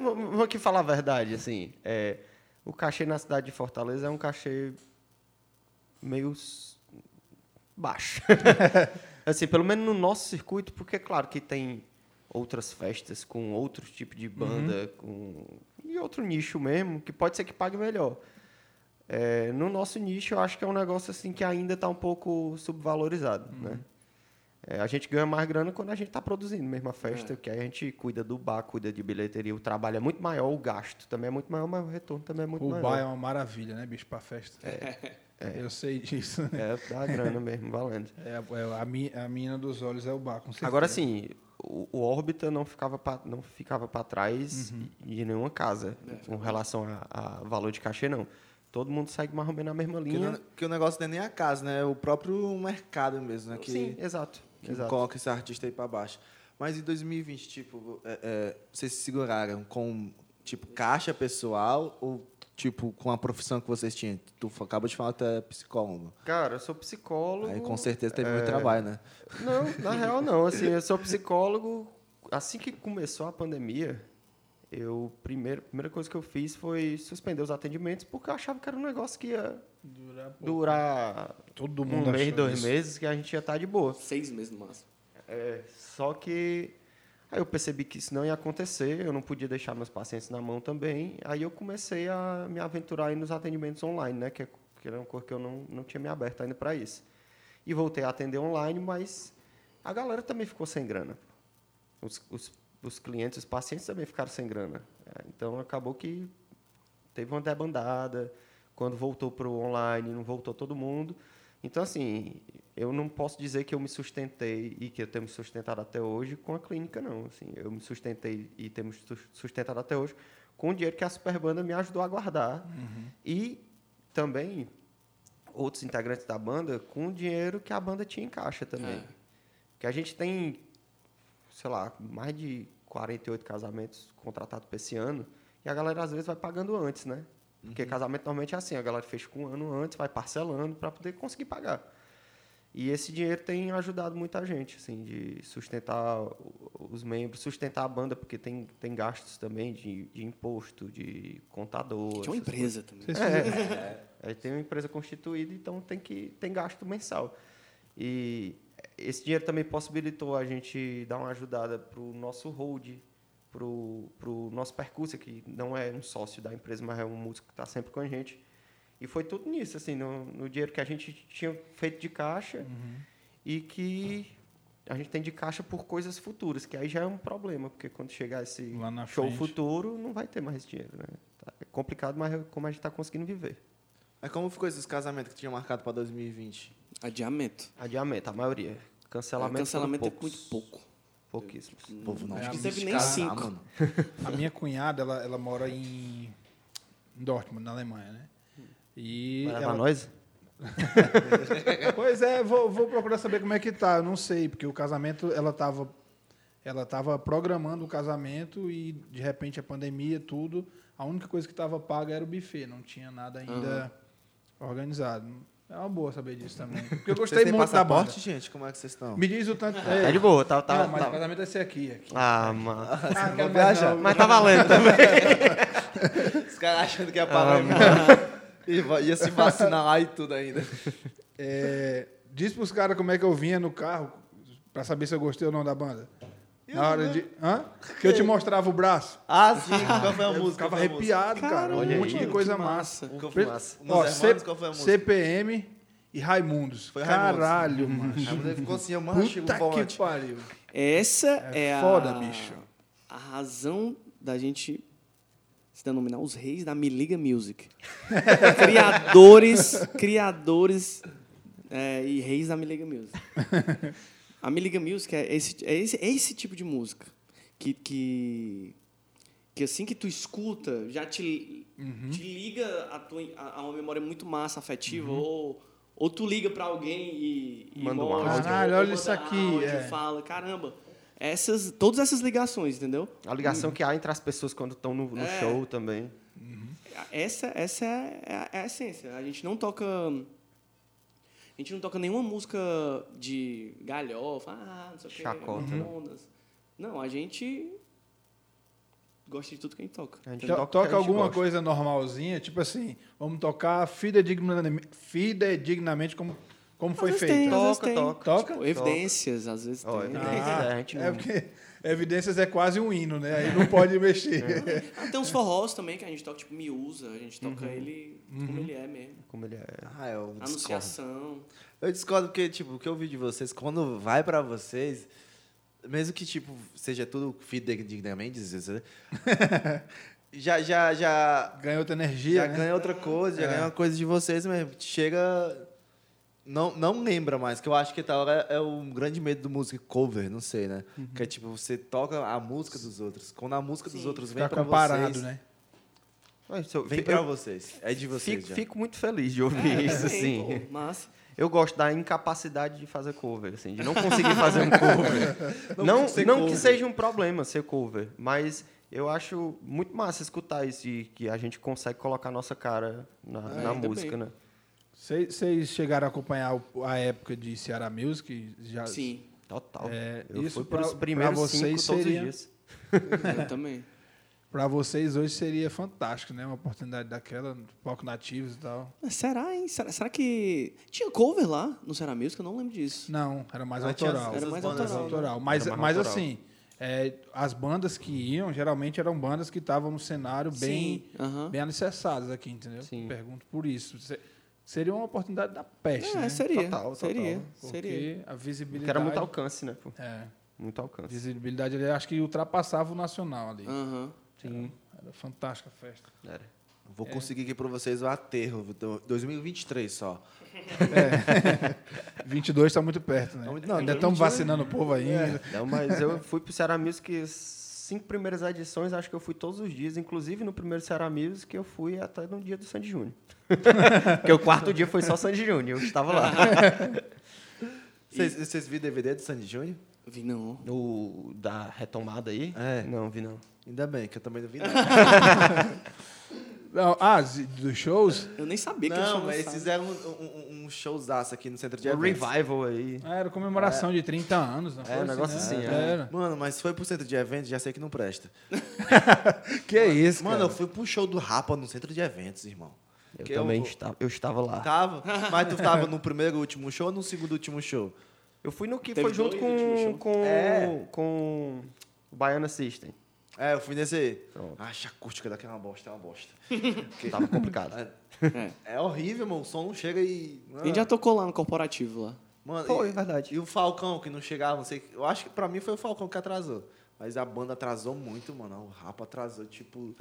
Vou, vou aqui falar a verdade, assim. É, o cachê na cidade de Fortaleza é um cachê meio baixo. assim, pelo menos no nosso circuito, porque claro que tem outras festas com outro tipo de banda, com e outro nicho mesmo, que pode ser que pague melhor. É, no nosso nicho, eu acho que é um negócio assim que ainda está um pouco subvalorizado, né? É, a gente ganha mais grana quando a gente está produzindo mesmo a festa, É. que aí a gente cuida do bar, cuida de bilheteria, o trabalho é muito maior, o gasto também é muito maior, mas o retorno também é muito O maior. bar é uma maravilha, né, bicho, pra festa. Eu sei disso. É, dá grana mesmo, valendo. É, é, a, mi- a mina dos olhos é o bar, com certeza. Agora sim, o, o órbita não ficava pra, não ficava para trás Uhum. de nenhuma casa com relação a, a valor de cachê não. Todo mundo segue mais ou menos na mesma Que, linha. o- que o negócio não é nem a casa, né? É o próprio mercado mesmo, né? Que, Sim, exato. que exato. coloca esse artista aí pra baixo. Mas em 2020, tipo, é, é, vocês se seguraram com, tipo, caixa pessoal ou, tipo, com a profissão que vocês tinham? Tu acabou de falar que tu é psicólogo. Cara, eu sou psicólogo. Aí com certeza teve é, muito trabalho, né? Não, na real não. Assim, eu sou psicólogo. Assim que começou a pandemia, eu primeiro, a primeira coisa que eu fiz foi suspender os atendimentos porque eu achava que era um negócio que ia Durar pouco. durar Todo um mundo mês, achou dois isso. meses, que a gente ia estar de boa. Seis meses no máximo. É, só que aí eu percebi que isso não ia acontecer, eu não podia deixar meus pacientes na mão também. Aí eu comecei a me aventurar nos atendimentos online, né? Que, é- que era uma coisa que eu não, não tinha me aberto ainda para isso. E voltei a atender online, mas a galera também ficou sem grana. Os, os, os clientes, os pacientes também ficaram sem grana. É, então acabou que teve uma debandada. Quando voltou para o online, não voltou todo mundo. Então, assim, eu não posso dizer que eu me sustentei e que eu tenho me sustentado até hoje com a clínica, não. Assim, eu me sustentei e temos sus- sustentado até hoje com o dinheiro que a Superbanda me ajudou a guardar. E também outros integrantes da banda com o dinheiro que a banda tinha em caixa também. É. Que a gente tem, sei lá, mais de 48 casamentos contratados para esse ano. E a galera às vezes vai pagando antes, né? Porque casamento normalmente é assim, a galera fecha com um ano antes, vai parcelando para poder conseguir pagar. E esse dinheiro tem ajudado muita gente, assim, de sustentar os membros, sustentar a banda, porque tem, tem gastos também de, de imposto, de contador. Tinha uma empresa também. Vocês é, aí tem uma empresa constituída, então tem que tem gasto mensal. E esse dinheiro também possibilitou a gente dar uma ajudada para o nosso hold, para o nosso percurso, que não é um sócio da empresa, mas é um músico que está sempre com a gente. E foi tudo nisso, assim, no, no dinheiro que a gente tinha feito de caixa e que a gente tem de caixa por coisas futuras, que aí já é um problema, porque quando chegar esse Lá na show frente. futuro, não vai ter mais dinheiro, né? Tá- É complicado, mas é como a gente está conseguindo viver. Mas como ficou esses casamentos que tinham marcado pra 2020? Adiamento. Adiamento, a maioria. Cancelamento, Cancelamento foram é muito pouco. Pouquíssimos. O povo não É, Acho que a teve nem casar, cinco. A minha cunhada, ela, ela mora em em Dortmund, na Alemanha, né? E Vai levar ela, nós? pois é, vou, vou procurar saber como é que tá. Eu não sei, porque o casamento, ela tava, ela tava programando o casamento e de repente a pandemia, tudo. A única coisa que estava paga era o buffet, não tinha nada ainda organizado. É uma boa saber disso também. Porque eu gostei muito da banda. passaporte, gente? Como é que vocês estão? Me diz o tanto. Tá de boa, tá, tá, não, mas tá- o casamento vai ser aqui. aqui. Ah, mano. Ah, não. Mas tá valendo também. Os caras achando que ia pagar e ia se vacinar lá e tudo ainda. É, diz pros caras como é que eu vinha no carro pra saber se eu gostei ou não da banda. Na hora de. Hã? Que eu te mostrava o braço. Ah, sim. Qual foi a Eu música? ficava Qual foi a música? arrepiado, cara. Caramba, Um monte aí, de coisa massa. massa. Qual foi massa. Ó, C- qual foi a música? CPM e Raimundos. Foi Raimundos. Caralho, mano. A mulher ficou assim, eu mano, Puta que pariu. Essa É é, a. foda, bicho. A razão da gente se denominar os reis da Me Liga Music. criadores, criadores é, e reis da Me Liga Music. A Me Liga Music é esse, é esse, é esse tipo de música que, que, que assim que tu escuta, já te, Uhum. te liga a, tua, a, a uma memória muito massa, afetiva, ou, ou tu liga pra alguém e, e Manda um áudio. Caralho, olha isso aqui, áudio, é. fala, caramba, essas, todas essas ligações, entendeu? A ligação que há entre as pessoas quando estão no, no É. show também. Essa, essa é, a, é a essência. A gente não toca. A gente não toca nenhuma música de galhofa, ah, não sei o que, Chacota. ondas. Não, a gente gosta de tudo que a gente toca. A gente To- toca, Toca a gente alguma gosta. coisa normalzinha, tipo assim, vamos tocar fidedignamente, fidedignamente como, como foi às vezes feito. tem, às vezes Toca, tem. toca. Toca? Tipo, evidências, às vezes tem. evidências. Ah, é, a gente é não- porque Evidências é quase um hino, né? Aí não pode mexer. Ah, tem uns forrós também que a gente toca, tipo, Miúza. A gente Uhum. toca ele como ele é mesmo. Como ele é. Ah, eu discordo. Anunciação. Eu discordo porque, tipo, o que eu vi de vocês, quando vai pra vocês, mesmo que, tipo, seja tudo fidedignamente, já, já, já, Ganha outra energia, já né? ganha outra coisa, já É. ganha uma coisa de vocês mesmo. Chega... Não, não lembra mais, que eu acho que tal hora é o grande medo do música cover, não sei, né? Uhum. Que é tipo, você toca a música dos outros. Quando a música dos Sim. outros vem Ficar pra comparado, vocês, né? Mas eu- vem eu- pra vocês. É de vocês Fico, já. fico muito feliz de ouvir isso, É, assim. pô, massa. Eu gosto da incapacidade de fazer cover, assim, de não conseguir fazer um cover. não ser não cover. que seja um problema ser cover, mas eu acho muito massa escutar isso, de que a gente consegue colocar a nossa cara na, É, na música, bem. né? Vocês chegaram a acompanhar a época de Ceará Music? Já, Sim, Total. É, eu isso fui pra- pros primeiros cinco vocês todos seria- os dias. eu também. Pra vocês hoje seria fantástico, né? Uma oportunidade daquela, palco nativos e tal. Será, hein? Será, será que. Tinha cover lá no Será Music? Eu não lembro disso. Não, era mais autoral. Era mais autoral, né? autoral. Mas, Era mais mas autoral. assim, é, as bandas que iam, geralmente eram bandas que estavam no cenário bem, Sim, aham. bem alicerçadas aqui, entendeu? Sim. Pergunto por isso. Seria uma oportunidade da peste, É, né? seria. Total, total. seria. Porque Seria. a visibilidade... Que era muito alcance, né? pô? É, Muito a alcance. visibilidade ali, acho que ultrapassava o nacional ali. Aham. Sim. Era fantástica a festa. Era. Vou conseguir aqui pra vocês o aterro. do- 2023 só. 22 está muito perto, né? Não, não, ainda estamos 22 vacinando o povo ainda. É. Não, mas eu fui pro Ceará Music cinco primeiras edições, acho que eu fui todos os dias, inclusive no primeiro Ceará Music eu fui até no dia do Sandy Júnior. Porque o quarto dia foi só Sandy Júnior, eu estava lá. Vocês, viram DVD do Sandy Júnior? Vi não. O da retomada aí? É. Não, vi não. Ainda bem, que eu também não vi nada. Não, ah, dos shows? Eu nem sabia que eles não, mas eles fizeram um, um, um showzaço aqui no centro de eventos. revival aí. Ah, era comemoração de 30 anos, não É, foi um negócio né? assim, é. Era. Mano, mas foi pro centro de eventos, já sei que não presta. Que é isso, Mano, cara? eu fui pro show do Rapa no centro de eventos, irmão. Eu Que também eu- estava, eu estava lá. Tava? Mas tu tava no primeiro e último show ou no segundo e último show? Eu fui no que Teve foi junto com, com, É. com o Baiana System. É, eu fui nesse aí. Pronto. Acha a acústica daqui é uma bosta, é uma bosta. Tava complicado. É. É horrível, mano. O som não chega e. A gente já tocou lá no corporativo lá. Mano, Foi, e, verdade. E o Falcão, que não chegava, não sei. Eu acho que pra mim foi o Falcão que atrasou. Mas a banda atrasou muito, mano. O Rapa atrasou, tipo,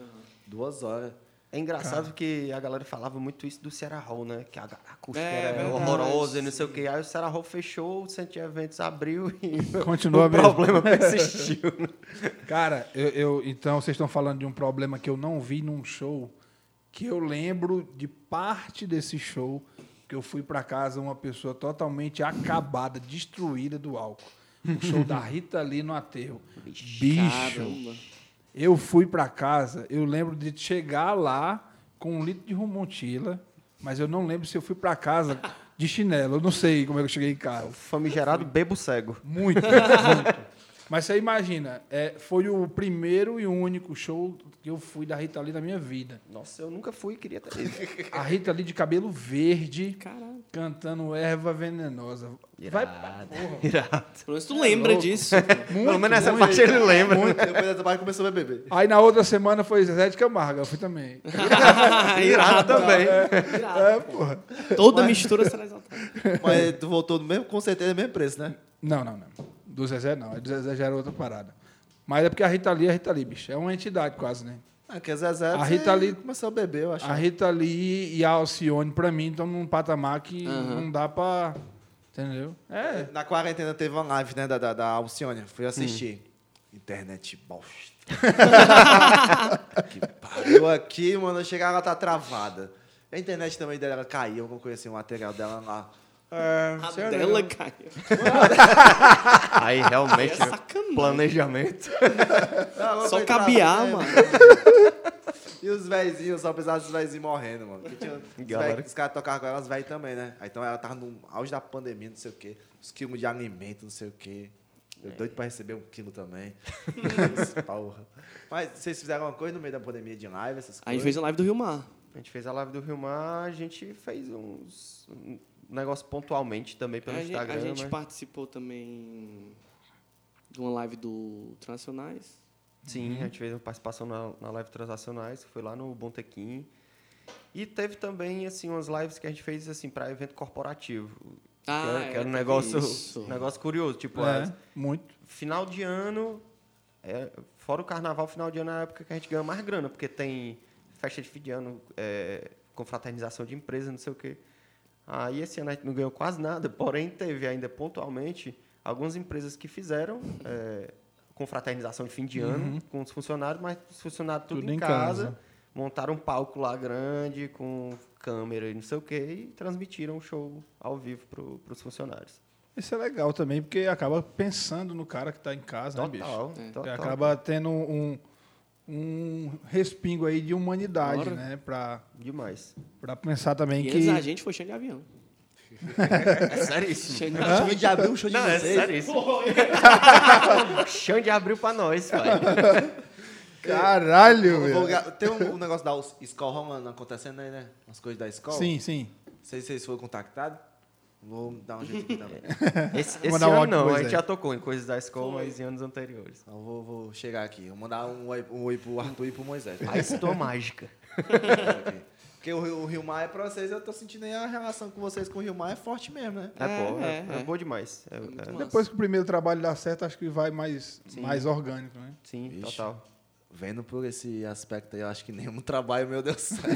duas horas. É engraçado que a galera falava muito isso do Ceará Hall, né? Que a a acústica É, era verdade, horrorosa e não sei o quê. Aí o Ceará Hall fechou, o Centro de Eventos abriu e Continua o mesmo. problema persistiu. né? Cara, eu, eu- então vocês estão falando de um problema que eu não vi num show, que eu lembro de parte desse show, que eu fui pra casa uma pessoa totalmente acabada, destruída do álcool. O show da Rita ali no aterro. Bicho. Caramba. Eu fui pra casa, eu lembro de chegar lá com um litro de rumontila, mas eu não lembro se eu fui pra casa de chinelo. Eu não sei como é que eu cheguei em casa. Famigerado bebo cego. Muito, muito. Mas você imagina, é, foi o primeiro e o único show que eu fui da Rita Lee na minha vida. Nossa, eu nunca fui, queria ter ido. A Rita Lee de cabelo verde, Caralho. cantando erva venenosa. Vai pra Irado. porra. Irado. Pelo menos tu lembra louco. disso. Muito, Pelo menos essa muito. parte ele lembra. Depois dessa parte começou a beber. Aí na outra semana foi Zezé de Camargo, eu fui também. Irado também. É, porra. Toda mistura será exaltada. Mas tu voltou no mesmo, com certeza, no mesmo preço, né? Não, não, não. Do Zezé não. A do Zezé já era outra parada. Mas é porque a Rita Lee é a Rita Lee, bicho. É uma entidade quase, né? Ah, que a Zezé A Rita Lee- começou a beber, eu acho. A Rita Lee e a Alcione, pra mim, estão num patamar que Aham. não dá pra. Entendeu? É. Na quarentena teve uma live, né, da, da, da Alcione. Fui assistir. Internet bosta. que pariu aqui, mano. Eu chegava, ela tá travada. A internet também dela caiu, eu não conhecia o material dela lá. É A sério. dela caiu. Aí realmente, Aí é sacanagem. planejamento. Não, Só cabear, mano. né? E os velhinhos, só precisava dos velhinhos morrendo, mano. Porque tinha, os, os caras tocavam com ela, os velhos também, né? Aí, então ela tava no auge da pandemia, não sei o quê. Os quilos de alimento, não sei o quê. Eu doido pra receber um quilo também. Porra. Mas vocês fizeram alguma coisa no meio da pandemia de live, essas A gente coisas? fez a live do Rio Mar. A gente fez a live do Rio Mar, a gente fez uns negócio pontualmente também pelo a, gente, Instagram. a gente né? participou também de uma live do Transacionais. Sim, a gente fez uma participação na, na live Transacionais, que foi lá no Bontequim. E teve também, assim, umas lives que a gente fez, assim, para evento corporativo. Ah, que era, é, que era um teve negócio, isso. negócio curioso. Tipo, É, as- muito. final de ano, é, fora o carnaval, final de ano é a época que a gente ganha mais grana, porque tem festa de fim de ano, é, confraternização de empresa, não sei o quê. Aí esse ano a gente não ganhou quase nada, porém teve ainda pontualmente algumas empresas que fizeram é, confraternização de fim de ano com os funcionários, mas os funcionários tudo, Tudo em em casa, casa. montaram um palco lá grande com câmera e não sei o quê e transmitiram o show ao vivo para os funcionários. Isso é legal também, porque acaba pensando no cara que tá em casa, né, bicho? Total, É. total. Acaba tendo um, um respingo aí de humanidade, Ora. né? Pra, Demais. pra pensar também E que. a gente foi cheio de avião. É sério isso? Cheio de A gente abriu o show de Não, é vocês. sério isso. Xande abriu pra nós, pai. Caralho, velho. Tem um, um negócio da escola rolando acontecendo aí, né? As coisas da escola. Sim, sim. Não sei se vocês foram contactados. Vou dar um jeito aqui também. Esse, esse ano não, a gente Moisés. já tocou em coisas da escola, mas em anos anteriores. Então vou, vou chegar aqui. Vou mandar um oi, um oi pro Arthur e pro Moisés. A estou mágica. Porque o, Rio- o Rio Mar é pra vocês, eu tô sentindo aí a relação com vocês com o Rio Mar é forte mesmo, né? É, É, pô, é, é, é é. bom demais. É, é. Depois que o primeiro trabalho dá certo, acho que vai mais, Sim. mais orgânico, né? sim, Vixe. total. Vendo por esse aspecto aí, eu acho que nenhum trabalho meu deu certo.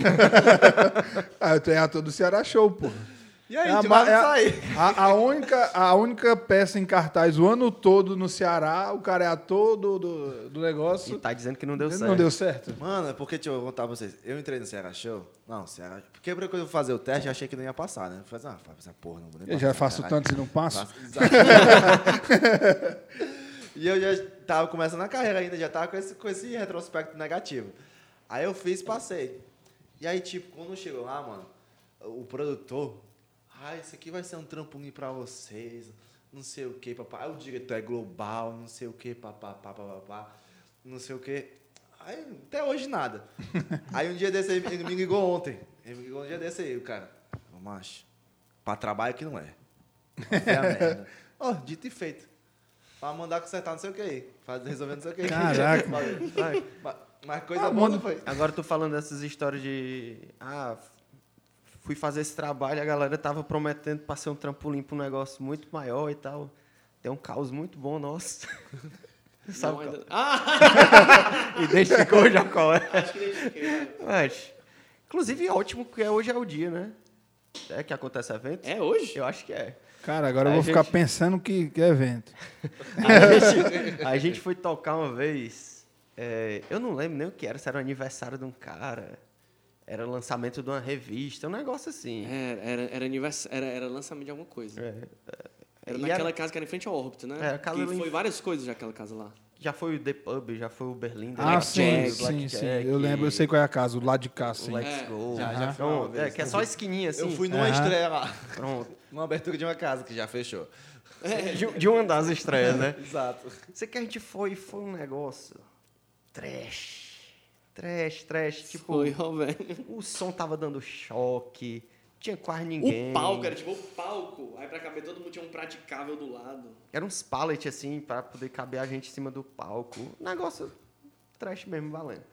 Ah, eu tenho ator do Ceará Show, pô. E aí, É a vai é a- sair. A, a única, a única peça em cartaz o ano todo no Ceará, o cara é ator do, do, do E negócio. tá dizendo que não deu não certo. deu certo. Mano, é porque, deixa eu contar pra vocês. Eu entrei no Ceará Show. Não, Ceará. Porque quando eu fui fazer o teste, eu achei que não ia passar, né? Eu falei, ah, faz essa porra, não vou nem Eu já passar, faço caralho. tanto e não passo. E eu já tava começando a carreira ainda, já tava com esse, com esse retrospecto negativo. Aí eu fiz, passei. E aí, tipo, quando chegou lá, mano, o produtor, ah, isso aqui vai ser um trampolim pra vocês, não sei o que, papai. Aí o diretor é global, não sei o que, papapá, papapá, não sei o que. Aí, até hoje nada. aí um dia desse, ele ele me ligou ontem. Ele me ligou um dia desse aí, o cara. Ô, macho, pra trabalho que não é. É a merda. Ó, dito e feito. Pra mandar consertar não sei o que aí. Faz, resolver não sei o que aí. Caraca. Mas, mas coisa Ah, boa não foi. Agora eu tô falando dessas histórias de. Ah, fui fazer esse trabalho, a galera tava prometendo pra ser um trampolim pra um negócio muito maior e tal. Tem um caos muito bom, nossa. Sabe Não, qual? ainda- Ah, Identificou já qual é? acho que identifiquei. Mas, inclusive, é ótimo porque hoje é o dia, né? É que acontece evento? É hoje? Eu acho que é. Cara, agora eu A vou ficar gente- pensando que, que é evento. A gente, a gente foi tocar uma vez. é, eu não lembro nem o que era, se era o aniversário de um cara. Era lançamento de uma revista, um negócio assim. Era, era, era, anivers... era, era lançamento de alguma coisa. É. Era E naquela era- casa que era em frente ao órbito, né? É, que ali em- foi várias coisas já aquela casa lá. Já foi o The Pub, já foi o Berlim. The Ah, Black sim, Jack, sim, Black sim. Jack, Eu lembro, eu sei qual é a casa, o lado de cá, sim. Let's É, Go. já- já foi vez. é, que é só a esquininha assim. Eu fui numa estreia lá. Pronto. Numa abertura de uma casa que já fechou. De, de uma das estreias, né? Exato. Sei que a gente foi, foi um negócio trash. Trash, trash. Tipo, Foi, velho. o som tava dando choque, tinha quase ninguém. O palco, era tipo o palco. Aí pra caber todo mundo tinha um praticável do lado. Era uns pallets assim, pra poder caber a gente em cima do palco. Negócio trash mesmo, valendo.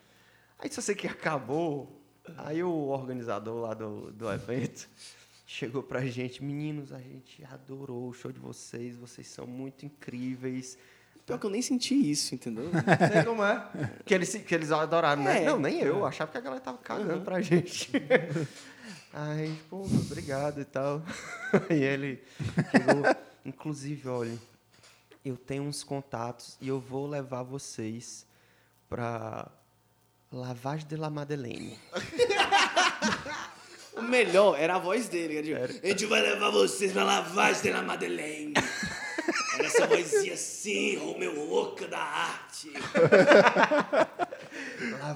Aí só sei que acabou. Aí o organizador lá do, do evento chegou pra gente, meninos, a gente adorou o show de vocês, vocês são muito incríveis. Pior que eu nem senti isso, entendeu? Sei como é. Que eles, que eles adoraram, né? É. Não, nem eu. Achava que a galera tava cagando pra gente. Aí, pô, obrigado e tal. Aí ele chegou. Inclusive, olha, eu tenho uns contatos e eu vou levar vocês pra Lavagem de la Madeleine. o melhor era a voz dele. Tipo, a gente vai levar vocês pra lavagem da Madeleine. Essa vozinha assim, Romeu louca da arte.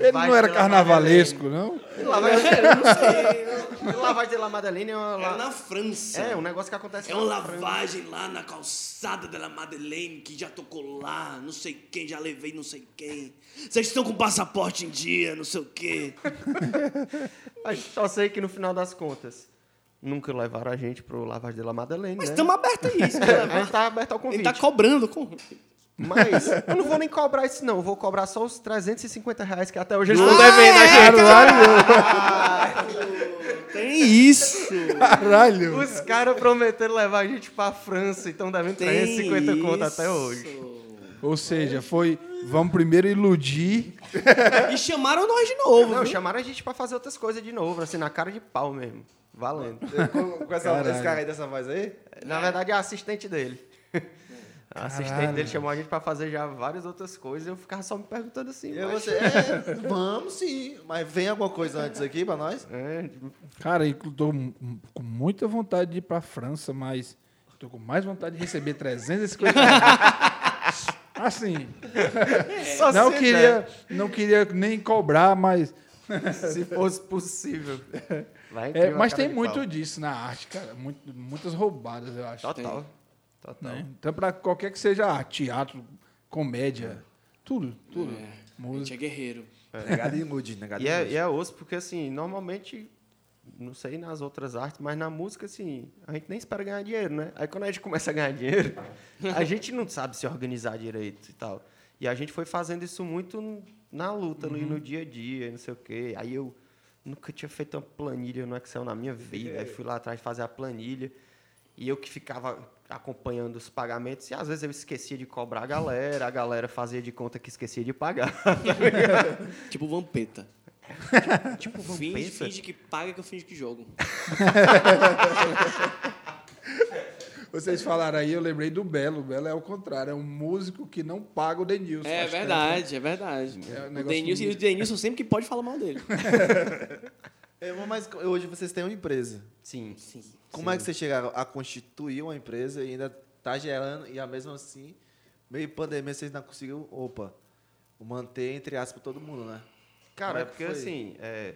Ele não era carnavalesco, não? Lavagem, Eu não sei. Lavagem de la Madeleine é uma, la- na França. é um negócio que acontece É uma na França. lavagem lá na calçada da Madeleine que já tocou lá, não sei quem, já levei não sei quem. Vocês estão com passaporte em dia, não sei o quê. Mas só sei que no final das contas, nunca levaram a gente pro Lavagem de la Madeleine, Mas né? estamos abertos a isso, A né? gente tá aberto ao A convite. gente tá cobrando. Com... Mas eu não vou nem cobrar isso, não. Eu vou cobrar só os 350 reais que até hoje eles estão devendo a gente. Tem isso. Caralho! Os caras prometeram levar a gente pra França e estão devendo Tem 350 conto isso. até hoje. Ou seja, foi. Vamos primeiro iludir. E chamaram nós de novo. Não, viu? chamaram a gente pra fazer outras coisas de novo, assim, na cara de pau mesmo. Valendo. Eu- Com, com essa, esse cara aí dessa voz aí? Na verdade, é a assistente dele. A assistente Caralho. dele chamou a gente pra fazer já várias outras coisas e eu ficava só me perguntando assim. Eu, mas- você, é, vamos sim. Mas vem alguma coisa antes aqui pra nós? É, tipo, Cara, eu tô com muita vontade de ir pra França, mas tô com mais vontade de receber 350 reais. Assim, só não queria, não queria nem cobrar, mas. se fosse possível. Vai É, mas tem muito pau. disso na arte, cara. Muito- muitas roubadas, eu acho. Total. Total. né? Então, pra qualquer que seja arte, teatro, comédia, tudo, tudo. A gente Música. é guerreiro. Negado e ilude, negado E é, e é osso, porque assim, normalmente, não sei nas outras artes, mas na música, assim, a gente nem espera ganhar dinheiro, né? Aí quando a gente começa a ganhar dinheiro, a gente não sabe se organizar direito e tal. E a gente foi fazendo isso muito na luta, no, no dia a dia, não sei o quê. Aí eu nunca tinha feito uma planilha no Excel na minha vida. Aí fui lá atrás fazer a planilha. E eu que ficava acompanhando os pagamentos, e às vezes eu esquecia de cobrar a galera, a galera fazia de conta que esquecia de pagar. Tipo Vampeta. tipo, Finge, Vampeta. finge que paga que eu finge que jogo. Vocês falaram aí, eu lembrei do Belo. O Belo é o contrário, é um músico que não paga o Denilson. É que verdade, é verdade. É um o Denilson, e o Denilson sempre que pode falar mal dele. É, mas hoje vocês têm uma empresa. Sim. Sim. Como é que vocês chegaram a constituir uma empresa e ainda tá gerando, e a mesmo assim, meio pandemia, vocês não conseguiram, opa, manter, entre aspas, todo mundo, né? Cara, é é que porque foi? assim, é,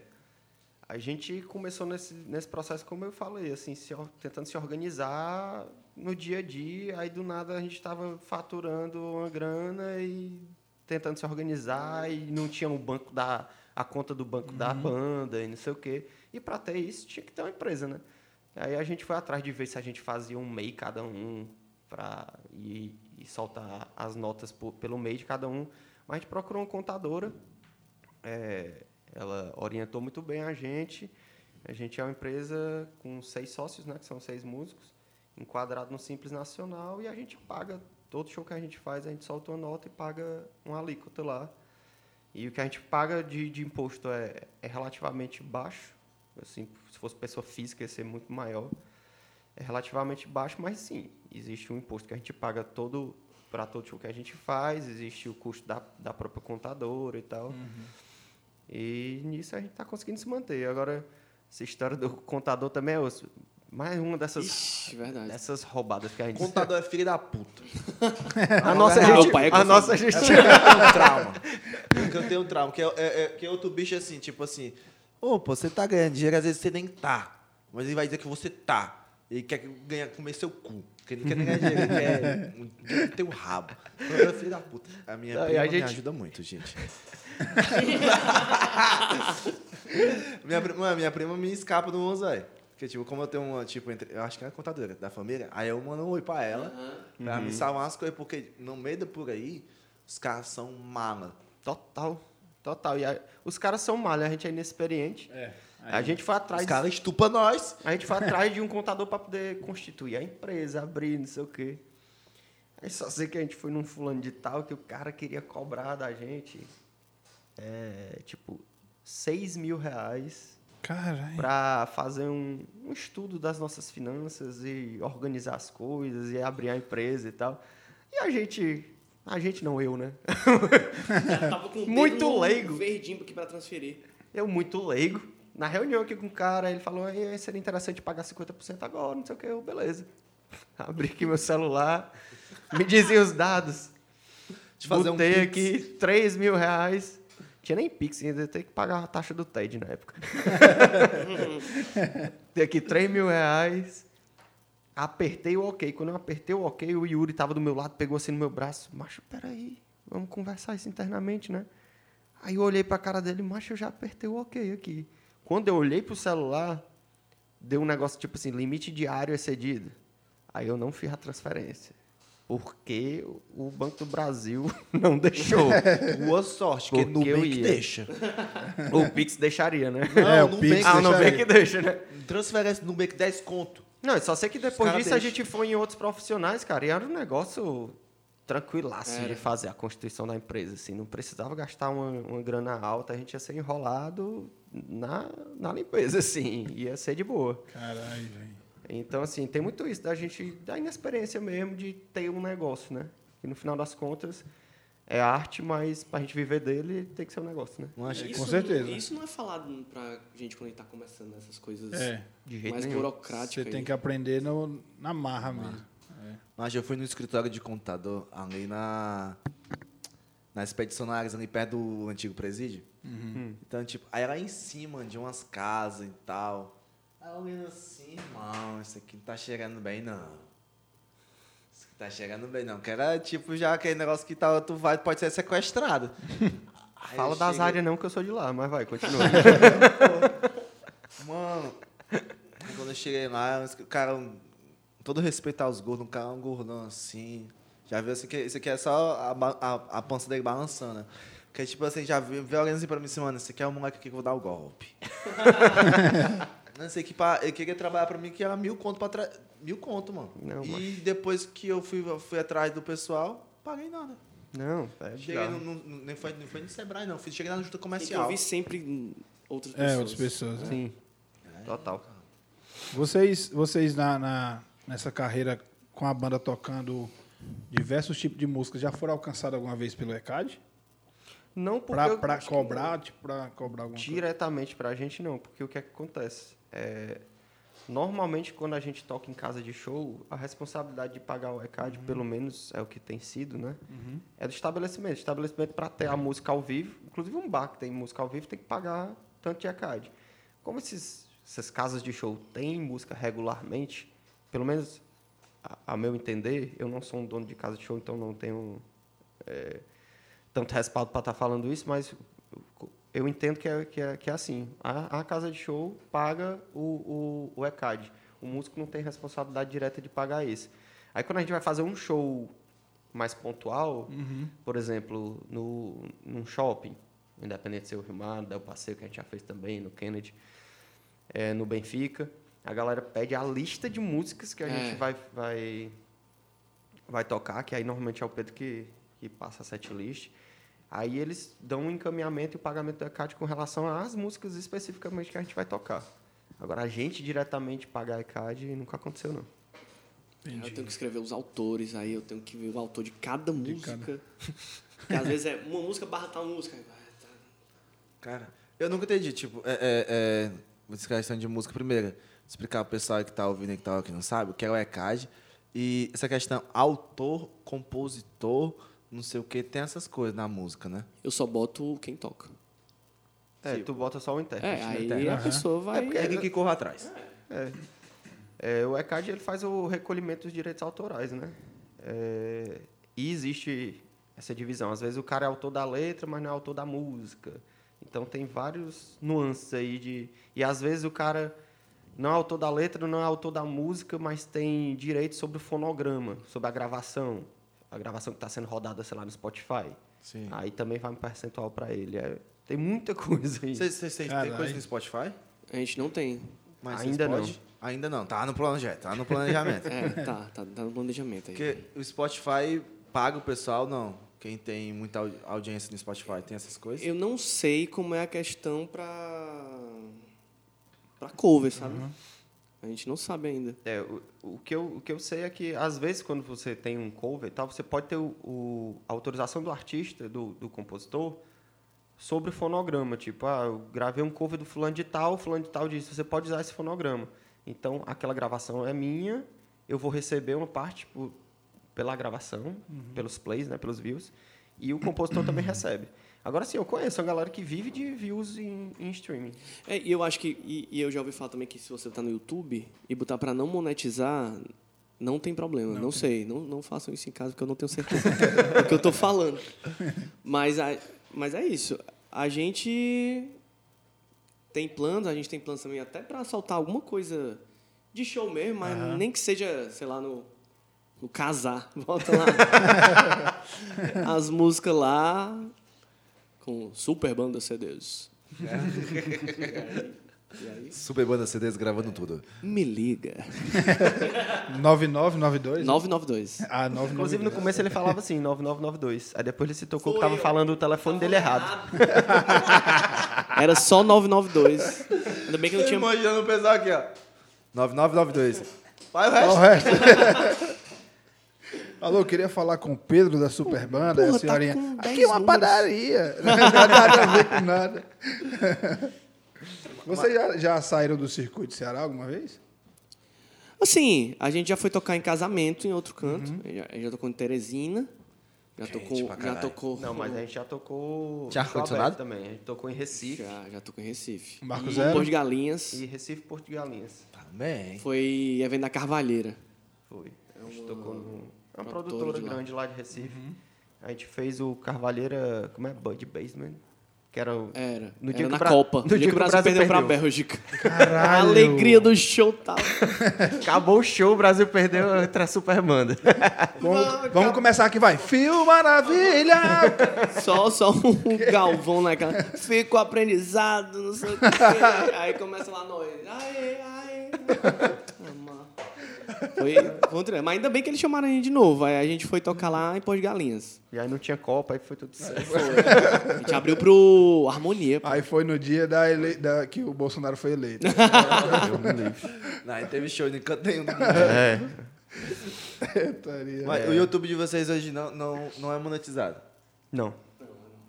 a gente começou nesse, nesse processo, como eu falei, assim, se tentando se organizar no dia a dia, aí do nada a gente estava faturando uma grana e tentando se organizar e não tinha o banco da a conta do banco da banda e não sei o quê. E para ter isso tinha que ter uma empresa, né? Aí a gente foi atrás de ver se a gente fazia um MEI cada um para e, e soltar as notas por- pelo MEI de cada um. Mas a gente procurou uma contadora é, ela orientou muito bem a gente. A gente é uma empresa com seis sócios, né, que são seis músicos, enquadrado no Simples Nacional, e a gente paga, todo show que a gente faz, a gente solta uma nota e paga uma alíquota lá. E o que a gente paga de, de imposto é, é relativamente baixo. Assim, se fosse pessoa física, ia ser muito maior. É relativamente baixo, mas sim, existe um imposto que a gente paga todo para todo show que a gente faz, existe o custo da, da própria contadora e tal. E nisso a gente está conseguindo se manter. Agora, essa história do contador também é osso. Mais uma dessas, Ixi, verdade. dessas roubadas que a gente... Contador é filho da puta. A nossa, Meu gente, pai é a contador. nossa gente... Eu tenho um trauma. Porque eu tenho um trauma. Que é, é, é- que é outro bicho assim, tipo assim, ô, pô, você tá ganhando dinheiro, às vezes você nem tá. Mas ele vai dizer que você tá. Ele quer ganhar, comer seu cu. Porque ele não quer nem ganhar dinheiro, ele quer um- quer ter o rabo. Eu é filho da puta. A minha Não, prima a me gente- ajuda muito, gente. minha, prima, minha prima me escapa do velho. Porque, tipo, como eu tenho uma, tipo, entre, eu acho que é a contadora da família, aí eu mando um oi pra ela, pra me salvar umas coisas, porque no meio da por aí, os caras são mala. Total, total. E a- os caras são malha, a gente é inexperiente. A gente foi atrás... Os caras estupam nós. A gente foi atrás de um contador para poder constituir a empresa, abrir, não sei o quê. Aí só sei que a gente foi num fulano de tal que o cara queria cobrar da gente, é, tipo, 6 mil reais. Para fazer um, um estudo das nossas finanças e organizar as coisas e abrir a empresa e tal. E a gente... A gente não, eu, né? Tava com Muito leigo. verdinho aqui pra transferir. Eu muito leigo. Na reunião aqui com o cara, ele falou, "Ei, seria interessante pagar 50% agora, não sei o que, eu, beleza. Abri aqui meu celular, me dizia os dados. De fazer um Botei pix. aqui 3 mil reais. Tinha nem Pix, ainda ter que pagar a taxa do TED na época. Tem aqui 3 mil reais. Apertei o ok. Quando eu apertei o ok, o Yuri tava do meu lado, pegou assim no meu braço. Macho, peraí, vamos conversar isso internamente, né? Aí eu olhei pra cara dele, macho, eu já apertei o ok aqui. Quando eu olhei pro celular, deu um negócio tipo assim, limite diário excedido. Aí eu não fiz a transferência. Porque o Banco do Brasil não deixou. Boa sorte, que Porque eu Nubank ia. deixa. o Pix deixaria, né? É, o Nubank Pix ah, o. Nubank deixa, né? Transferência Nubank 10 conto. Não, só sei que depois disso a gente foi em outros profissionais, cara, e era um negócio tranquilaço Era. de fazer a constituição da empresa, assim, não precisava gastar uma, uma grana alta, a gente ia ser enrolado na, na limpeza, assim, ia ser de boa. Caralho, velho. Então, assim, tem muito isso da gente, da inexperiência mesmo de ter um negócio, né? E no final das contas, é arte, mas pra gente viver dele tem que ser um negócio, né? Que... Isso Com certeza. Não, isso não é falado pra gente quando a gente tá começando essas coisas É. De jeito mais nenhum. burocráticas. Você tem aí. que aprender no, na marra mesmo. Mas eu fui no escritório de contador, ali na... Na Expedicionárias, ali perto do antigo presídio. Então, tipo, aí lá em cima de umas casas e tal. Olhando assim, irmão, isso aqui não tá chegando bem, não. Isso aqui tá chegando bem, não. Que era, tipo, já aquele negócio que tá, tu vai, pode ser sequestrado. Aí Fala das cheguei- áreas não, que eu sou de lá, mas vai, continua. Mano, quando eu cheguei lá, o cara, todo respeito aos gordos, um cara um gordão assim. Já viu assim que isso aqui é só a, a, a pança dele balançando. né? Porque, tipo assim, já viu, veio alguém assim pra mim assim, mano, esse aqui é o moleque aqui que eu vou dar o golpe. Não sei que pra, ele queria trabalhar pra mim que era mil conto pra tra... Mil conto, mano. Não, e depois que eu fui, eu fui atrás do pessoal, paguei nada. não, é Cheguei, no, no, nem, foi, nem foi no Sebrae, não. Fui- Cheguei na junta comercial. ouvir sempre hum, outras É, pessoas. outras pessoas. né? Sim, total. Vocês, vocês na, na- nessa carreira com a banda tocando diversos tipos de música, já foram alcançados alguma vez pelo ECAD? Não porque Pra, eu pra cobrar, tipo, pra cobrar alguma coisa? diretamente pra gente não, porque o que é que acontece? É, normalmente quando a gente toca em casa de show, a responsabilidade de pagar o ECAD, Uhum. pelo menos é o que tem sido, né? É do estabelecimento. Estabelecimento para ter a música ao vivo, inclusive um bar que tem música ao vivo tem que pagar tanto de ECAD. Como esses, essas casas de show têm música regularmente, pelo menos a, a meu entender, eu não sou um dono de casa de show, então não tenho é, tanto respaldo para estar falando isso, mas eu entendo que é, que é, que é assim. A, a casa de show paga o, o, o ECAD. O músico não tem responsabilidade direta de pagar esse. Aí quando a gente vai fazer um show mais pontual, por exemplo, no, num shopping, independente de ser o Rio Mar, Del Passeio, que a gente já fez também, no Kennedy, é, no Benfica, a galera pede a lista de músicas que a É. gente vai, vai, vai tocar, que aí normalmente é o Pedro que, que passa a setlist. Aí eles dão um encaminhamento e o pagamento da ECAD com relação às músicas especificamente que a gente vai tocar. Agora, a gente diretamente pagar a ECAD nunca aconteceu, não. Aí Eu tenho que escrever os autores, aí eu tenho que ver o autor de cada De música. Porque às vezes é uma música barra tal música. Cara, eu nunca entendi, tipo, é, é, é, questão de música primeiro, explicar pro pessoal que tá ouvindo e que tá aqui não sabe, o que é o ECAD, e essa questão autor, compositor, não sei o que, tem essas coisas na música, né? Eu só boto quem toca. É, tu bota só o intérprete. É, né? aí a pessoa vai. É porque é quem corre atrás. É, o ECAD ele faz o recolhimento dos direitos autorais, né? É, e existe essa divisão. Às vezes o cara é autor da letra, mas não é autor da música. Então tem vários nuances aí de. E às vezes o cara não é autor da letra, não é autor da música, mas tem direito sobre o fonograma, sobre a gravação. A gravação que está sendo rodada, sei lá, no Spotify. Sim. Aí também vai um percentual para ele. É, tem muita coisa aí. Vocês têm coisa no Spotify? A gente não tem. Mas Ainda pode? Ainda não, tá no projeto, tá no planejamento. É, tá, tá, tá no planejamento aí. Porque o Spotify paga o pessoal, não. Quem tem muita au- audiência no Spotify tem essas coisas? Eu não sei como é a questão pra. pra cover, sabe? A gente não sabe ainda. É, o, o, que eu, o que eu sei é que, às vezes, quando você tem um cover e tal, você pode ter o, o- a autorização do artista, do, do compositor, sobre o fonograma. Tipo, ah, eu gravei um cover do fulano de tal, o fulano de tal disse, você pode usar esse fonograma. Então, aquela gravação é minha, eu vou receber uma parte por- pela gravação, pelos plays, né, pelos views, e o compositor também recebe. Agora sim, eu conheço a galera que vive de views em, em streaming. É, e eu acho que. E, e eu já ouvi falar também que se você tá no YouTube e botar pra não monetizar, não tem problema. Não, sei. Não, não façam isso em casa, porque eu não tenho certeza do que eu tô falando. Mas, a, mas é isso. A gente tem planos, a gente tem planos também até pra soltar alguma coisa de show mesmo, mas nem que seja, sei lá, no. No casar. Volta lá. As músicas lá com super banda CDs. E aí- e Super Banda CDs gravando tudo. me liga. 9992? 992. Ah, 992. Inclusive, no começo ele falava assim, 9992. Aí depois ele se tocou que tava falando o telefone dele errado. Era só 992. Ainda bem que não tinha. Imaginando o pessoal aqui, ó. 9992. Vai o resto. o resto? Alô, eu queria falar com o Pedro da Super Banda, Porra, a tá senhorinha. 10 Aqui é uma padaria. Não tem nada a ver com nada. Vocês já, já saíram do circuito de Ceará alguma vez? Assim, a gente já foi tocar em casamento em outro canto. Já, já tocou em Teresina. Já Gente tocou. Já tocou. Não, mas a gente já tocou... Ar-condicionado? aberto também. A gente tocou em Recife. Já, já tocou em Recife. Marco e Zero? Porto de Galinhas. E Recife, Porto de Galinhas. Também. Foi evento da Carvalheira. Foi. A gente tocou no... É uma produtora produtora de lá. grande lá de Recife. A gente fez o Carvalheira... Como é? Bud Basement. Que era o... Era. No era dia que na Bra- Copa. no dia que o Brasil perdeu pra perdeu. Bélgica. Caralho. A alegria do show tava. Acabou o show, o Brasil perdeu entre a super banda. Vamos, vamos começar aqui, vai. Fio Maravilha! Só, só um galvão naquela. Fica o aprendizado, não sei o quê. Aí começa lá nós. Aê, aê. Foi, foi um. Mas ainda bem que eles chamaram a gente de novo. Aí a gente foi tocar lá em Pós de Galinhas. E aí não tinha Copa, aí foi tudo certo. Foi. A gente abriu pro Harmonia. pô. Aí foi no dia da ele... da... que o Bolsonaro foi eleito. Não, aí teve show em canto nenhum. É. Estaria- Mas o YouTube de vocês hoje não, não, não é monetizado. Não.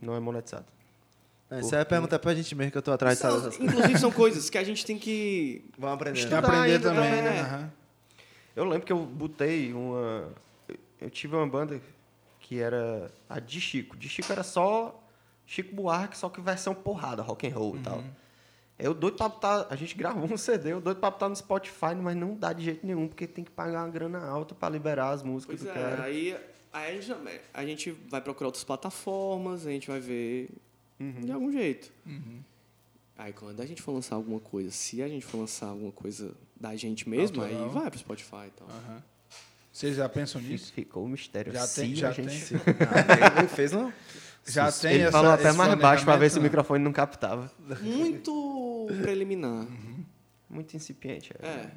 Não é monetizado. Não, Isso aí é pergunta pra gente mesmo, que eu tô atrás São- inclusive, são coisas que a gente tem que. Vamos que Estudar aprender ainda, também, né? né? Eu lembro que eu botei uma. eu- tive uma banda que era a de Chico. De Chico era só Chico Buarque, só que versão porrada, rock and roll e tal. Eu doido pra botar. A gente gravou um CD, eu doido pra botar no Spotify, mas não dá de jeito nenhum, porque tem que pagar uma grana alta pra liberar as músicas Pois do é, cara. aí, aí a, gente, a gente vai procurar outras plataformas, a gente vai ver de algum jeito. Aí quando a gente for lançar alguma coisa, se a gente for lançar alguma coisa da gente mesmo, aí Autoral. vai pro Spotify e tal. Aham. Vocês já pensam nisso? Ficou o mistério. Já Se tem, a já gente- tem. Ele fez, não? Já Ele tem essa, falou até mais baixo pra ver se o microfone não captava. Muito preliminar. Muito incipiente. é. É.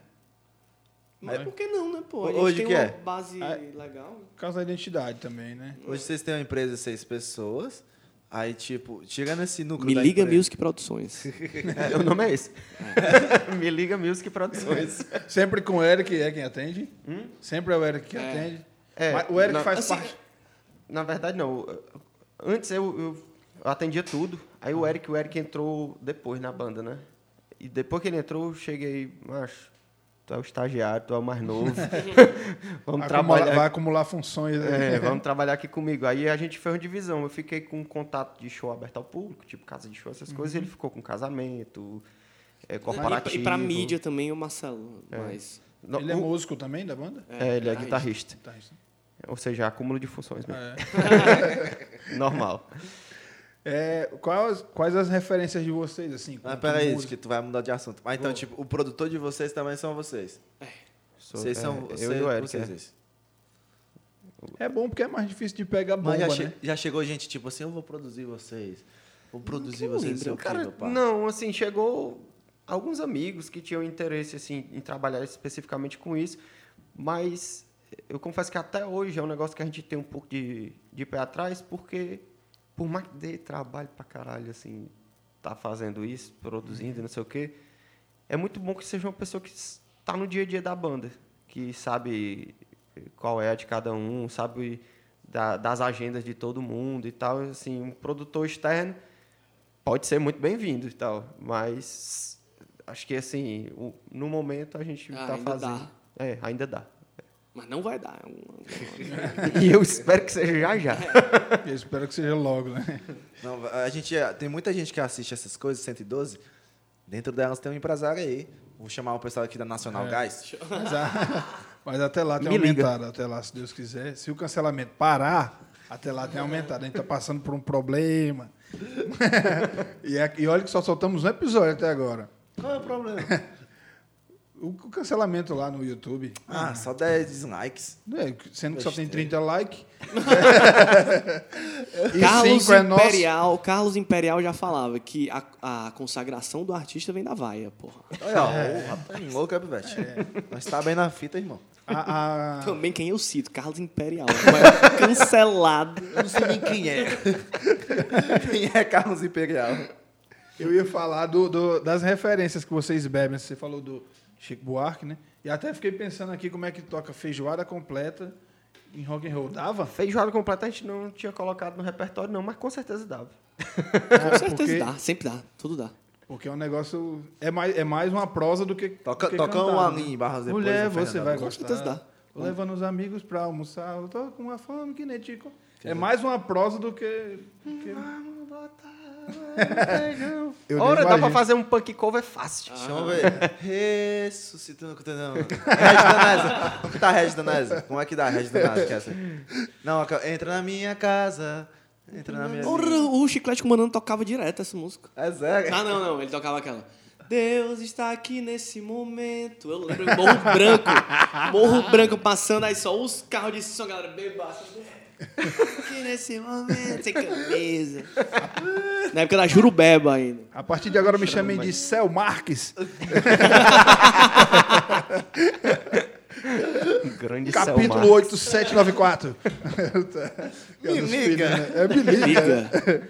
Mas por que não, né, pô? A gente Hoje tem que uma é? base Ah, legal. Por causa da identidade também, né? Hoje vocês têm uma empresa de seis pessoas. Aí, tipo, chega nesse núcleo Me da liga empresa. Music Produções. É, o nome é esse. Me liga Music Produções. Sempre com o Eric é quem atende. Sempre é o Eric que É. atende. É, Mas o Eric na- faz assim, parte. Na verdade, não. Antes eu, eu atendia tudo. Aí o Eric, o Eric entrou depois na banda, né? E depois que ele entrou, eu cheguei, macho, tu é o estagiário, tu é o mais novo. vamos Vai trabalhar. acumular, vai acumular funções. né? É, vamos trabalhar aqui comigo. Aí a gente fez uma divisão. Eu fiquei com contato de show aberto ao público, tipo casa de show, essas coisas. E ele ficou com casamento, é, corporativo. E, e pra mídia também o Marcelo. Mas. Não, Ele é músico também da banda? é, ele é guitarrista. guitarrista. Guitarrista. Ou seja, acúmulo de funções mesmo. É. Normal. É, quais, quais as referências de vocês, assim? Mas com- peraí, música? que tu vai mudar de assunto. Mas então, tipo, o produtor de vocês também são vocês. Sou- Vocês é, são eu vocês, e o Eric. vocês é. É bom porque é mais difícil de pegar bomba, Mas já, né? che- já chegou gente tipo assim, eu vou produzir vocês. Vou produzir eu vocês, seu Cara, pá? não, assim, chegou alguns amigos que tinham interesse, assim, em trabalhar especificamente com isso, mas eu confesso que até hoje é um negócio que a gente tem um pouco de, de pé atrás, porque por mais que dê trabalho pra caralho, assim, tá fazendo isso, produzindo, não sei o quê, é muito bom que seja uma pessoa que está no dia a dia da banda, que sabe qual é a de cada um, sabe da- das agendas de todo mundo e tal, assim, um produtor externo pode ser muito bem-vindo e tal, mas acho que assim, no momento a gente Ah, está ainda fazendo. dá. É, ainda dá. Mas não vai dar. E eu espero que seja já já. Eu espero que seja logo, né? Não, a gente, é- tem muita gente que assiste essas coisas, 112. Dentro delas tem um empresário aí. Vou chamar o pessoal aqui da Nacional É. Gás. Mas, a- mas até lá tem Me liga. aumentado, até lá, se Deus quiser. Se o cancelamento parar, até lá tem aumentado. A gente está passando por um problema. e, é- e olha que só soltamos um episódio até agora. Qual é o problema? O, o cancelamento lá no YouTube, ah, só 10 dislikes. né, sendo que só tem Besteira. 30 likes. e Carlos 5 é nosso. Imperial, Carlos Imperial já falava que a, a consagração do artista vem da vaia, porra. Olha, o rapaz louco, é, Pivete. Nós tá bem na fita, irmão. A, a- Também quem eu cito, Carlos Imperial. mas cancelado. Eu não sei nem quem é. quem é Carlos Imperial? eu ia falar do, do- das referências que vocês bebem. Você falou do Chico Buarque, né? E até fiquei pensando aqui como é que toca feijoada completa em rock and roll. Dava? Feijoada completa a gente não tinha colocado no repertório, não, mas com certeza dava. Com certeza porque- dá, sempre dá, tudo dá. Porque é um negócio. É mais, é mais uma prosa do que. Toca, do que toca cantar, um né? ali em Barras depois. Mulher, né, você vai Com gostar. certeza dá. Levando os amigos pra almoçar. Eu tô com uma fome que nem tico. É mais uma prosa do que. que- Eu Ora, dá pra fazer um punk cover fácil. Deixa eu ver. Ressuscitando. Não. Regis Danese. Como que tá Regis Danese? Como é que dá Regis Danese? É? Não, aquela- entra na minha casa. Entra na minha vida. o Chiclete Comandante tocava direto essa música. É sério? Ah, não, não, ele tocava aquela. Deus está aqui nesse momento. Eu lembro Morro Branco. Morro Branco passando, aí só os carros de som, galera bebaça. Aqui nesse momento, sem camisa. Na época da Jurubeba ainda. A partir de agora me chamem de Cel Marques, grande capítulo Selmar. 8794. Me liga. É, me liga. Liga.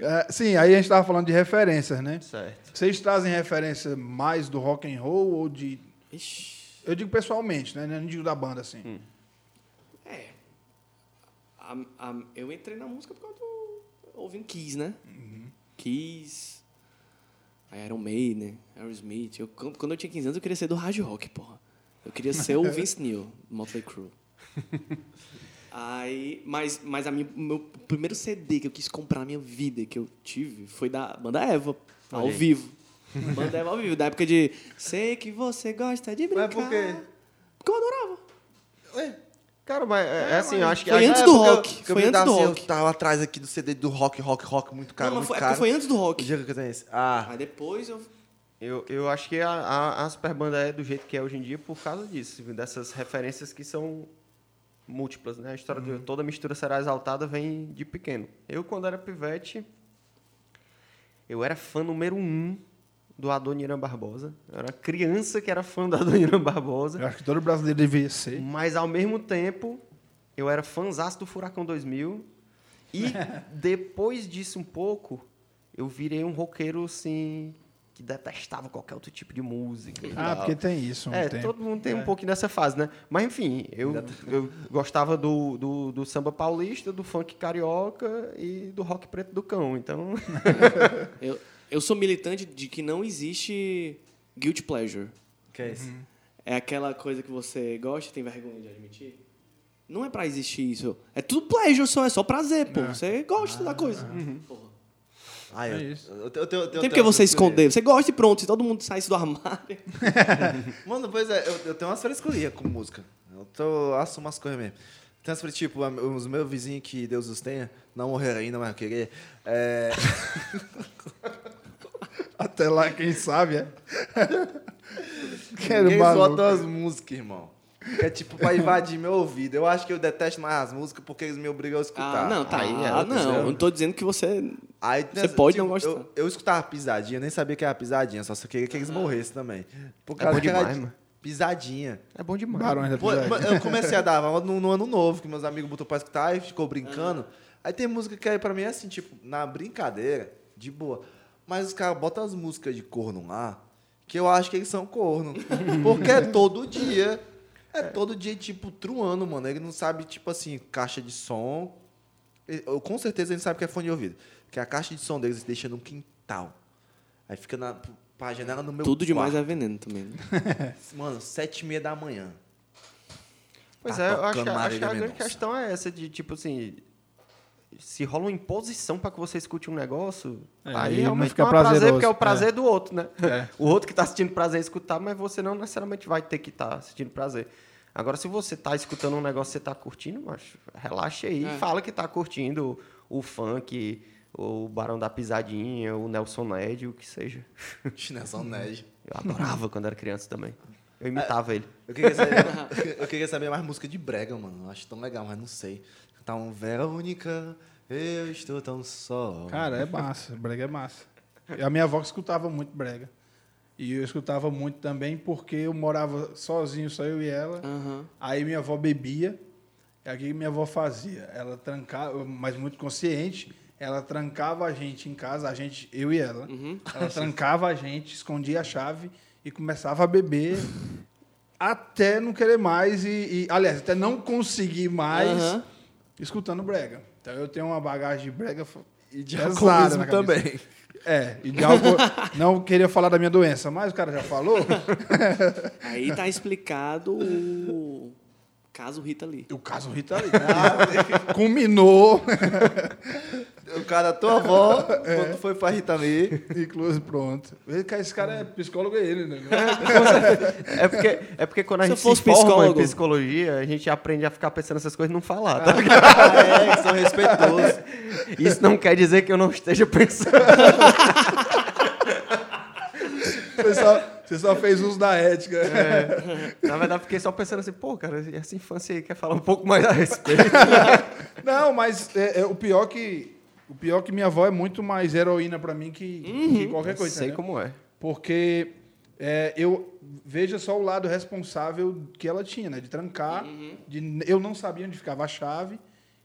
É, sim, aí a gente tava falando de referências, né? Certo. Vocês trazem referência mais do rock and roll ou de. Ixi. Eu digo pessoalmente, né? Não digo da banda, assim. É. A- a- eu entrei na música por causa do. ouvindo Kiss, né? Kiss. Aí Iron Maiden, Aerosmith. Eu, quando quando eu tinha 15 anos, eu queria ser do hard rock, porra. Eu queria ser o Vince Neil, do Motley Crue. Aí, mas, mas a minha, meu primeiro CD que eu quis comprar na minha vida, que eu tive, foi da banda Eva, ao Olha aí. vivo. Banda Eva ao vivo, da época de Sei que você gosta de brincar. Mas por quê? Porque eu adorava. Ué, Cara, mas é, é assim, eu acho que... Foi antes é do rock, foi antes do rock. Eu tava atrás aqui do CD do rock, rock, rock, muito caro, não, mas muito foi, é foi antes do rock. dia que eu tenho esse? Ah, Aí depois eu. Eu, eu acho que a, a, a Superbanda é do jeito que é hoje em dia por causa disso, dessas referências que são múltiplas, né? A história de toda mistura será exaltada vem de pequeno. Eu, quando era pivete, eu era fã número um do Adoniran Barbosa. Eu era criança que era fã do Adoniran Barbosa. Eu acho que todo brasileiro deveria ser. Mas, ao mesmo tempo, eu era fãzaço do Furacão 2000. E, depois disso um pouco, eu virei um roqueiro, assim, que detestava qualquer outro tipo de música. Ah, tal. porque tem isso. um É, tempo. todo mundo tem um pouquinho dessa fase, né? Mas enfim, eu, eu gostava do, do, do samba paulista, do funk carioca e do rock preto do cão. Então, Eu, eu sou militante de que não existe guilty pleasure. Que é isso? É aquela coisa que você gosta e tem vergonha de admitir. Não é pra existir isso. É tudo pleasure só, é só prazer, pô. Você gosta da coisa. Porra. Ah, eu, É isso. eu, eu, eu, eu, eu Não tem porque você esconder. Você gosta e pronto. Se todo mundo saísse do armário. Mano, pois é, eu, eu tenho umas frescurias com música. Eu tô, assumo umas coisas mesmo. Tem umas tipo, a- os meus vizinhos, que Deus os tenha, não morreram ainda, mas eu querer. É, Até lá, quem sabe, é. Quero Quem botam as músicas, irmão? Que é tipo pra invadir meu ouvido. Eu acho que eu detesto mais as músicas porque eles me obrigam a escutar. Ah, não, tá aí. Ah, outra não. história. Eu não tô dizendo que você. Aí, Você nessa- pode não gostar. Eu, eu escutava pisadinha, eu nem sabia que era pisadinha, só só queria que eles morressem também. Por É causa bom que era demais, de- mano. Pisadinha. é bom demais. Barões da Pô, Pisadinha. eu comecei a dar no, no ano novo, que meus amigos botou pra escutar e ficou brincando. Aí tem música que aí pra mim é assim, tipo, na brincadeira, de boa. Mas os caras botam as músicas de corno lá, que eu acho que eles são corno. Porque é todo dia. É todo dia, tipo, truando, mano. Ele não sabe, tipo assim, caixa de som. Eu- com certeza ele sabe que é fone de ouvido. Que a caixa de som deles deixa no quintal. Aí fica na pra janela no meu Tudo demais quarto. é veneno também. né? Mano, sete e meia da manhã. Pois Tá é, eu acho, tocando que- acho que a grande questão é essa de, tipo assim, se rola uma imposição para que você escute um negócio, É, aí realmente fica não é prazer, porque é o prazer do outro, né? É. O outro que está assistindo prazer em escutar, mas você não necessariamente vai ter que estar assistindo prazer. Agora, se você está escutando um negócio que você está curtindo, macho, relaxa aí, É. fala que está curtindo o, o funk, o Barão da Pisadinha, o Nelson Ned, o que seja. Chinezão Nerd. Eu adorava quando era criança também. Eu imitava ele. Eu queria, saber, eu queria saber mais música de brega, mano. Eu acho tão legal, mas não sei. Um Verônica, eu estou tão só. Cara, é massa. Brega é massa. A minha avó que escutava muito brega. E eu escutava muito também porque eu morava sozinho, só eu e ela. Aham. Aí minha avó bebia. E o que minha avó fazia? Ela trancava, mas muito consciente, ela trancava a gente em casa, a gente, eu e ela. Ela trancava a gente, escondia a chave e começava a beber até não querer mais e, e- aliás, até não conseguir mais Aham. Escutando brega. Então eu tenho uma bagagem de brega E de pesada alcoolismo também. É, e de álcool, não queria falar da minha doença, mas o cara já falou. Aí tá explicado o caso Rita Lee. O caso Rita Lee. Culminou. Cara, tua avó, quando foi pra Rita Lee, Inclusive, pronto. Esse cara é psicólogo, é ele, né? É porque, é porque quando a Se gente fosse se forma psicólogo- em psicologia, a gente aprende a ficar pensando essas coisas e não falar, tá? é, que são respeitosos. Isso não quer dizer que eu não esteja pensando. Você só, você só fez uso da ética. Na verdade, fiquei só pensando assim, pô, cara, e essa infância aí quer falar um pouco mais a respeito. Não, mas é, é, o pior que o pior que minha avó é muito mais heroína pra mim que, que qualquer coisa. Sei entendeu? como é. Porque é, eu veja só o lado responsável que ela tinha, né? De trancar. De, eu não sabia onde ficava a chave.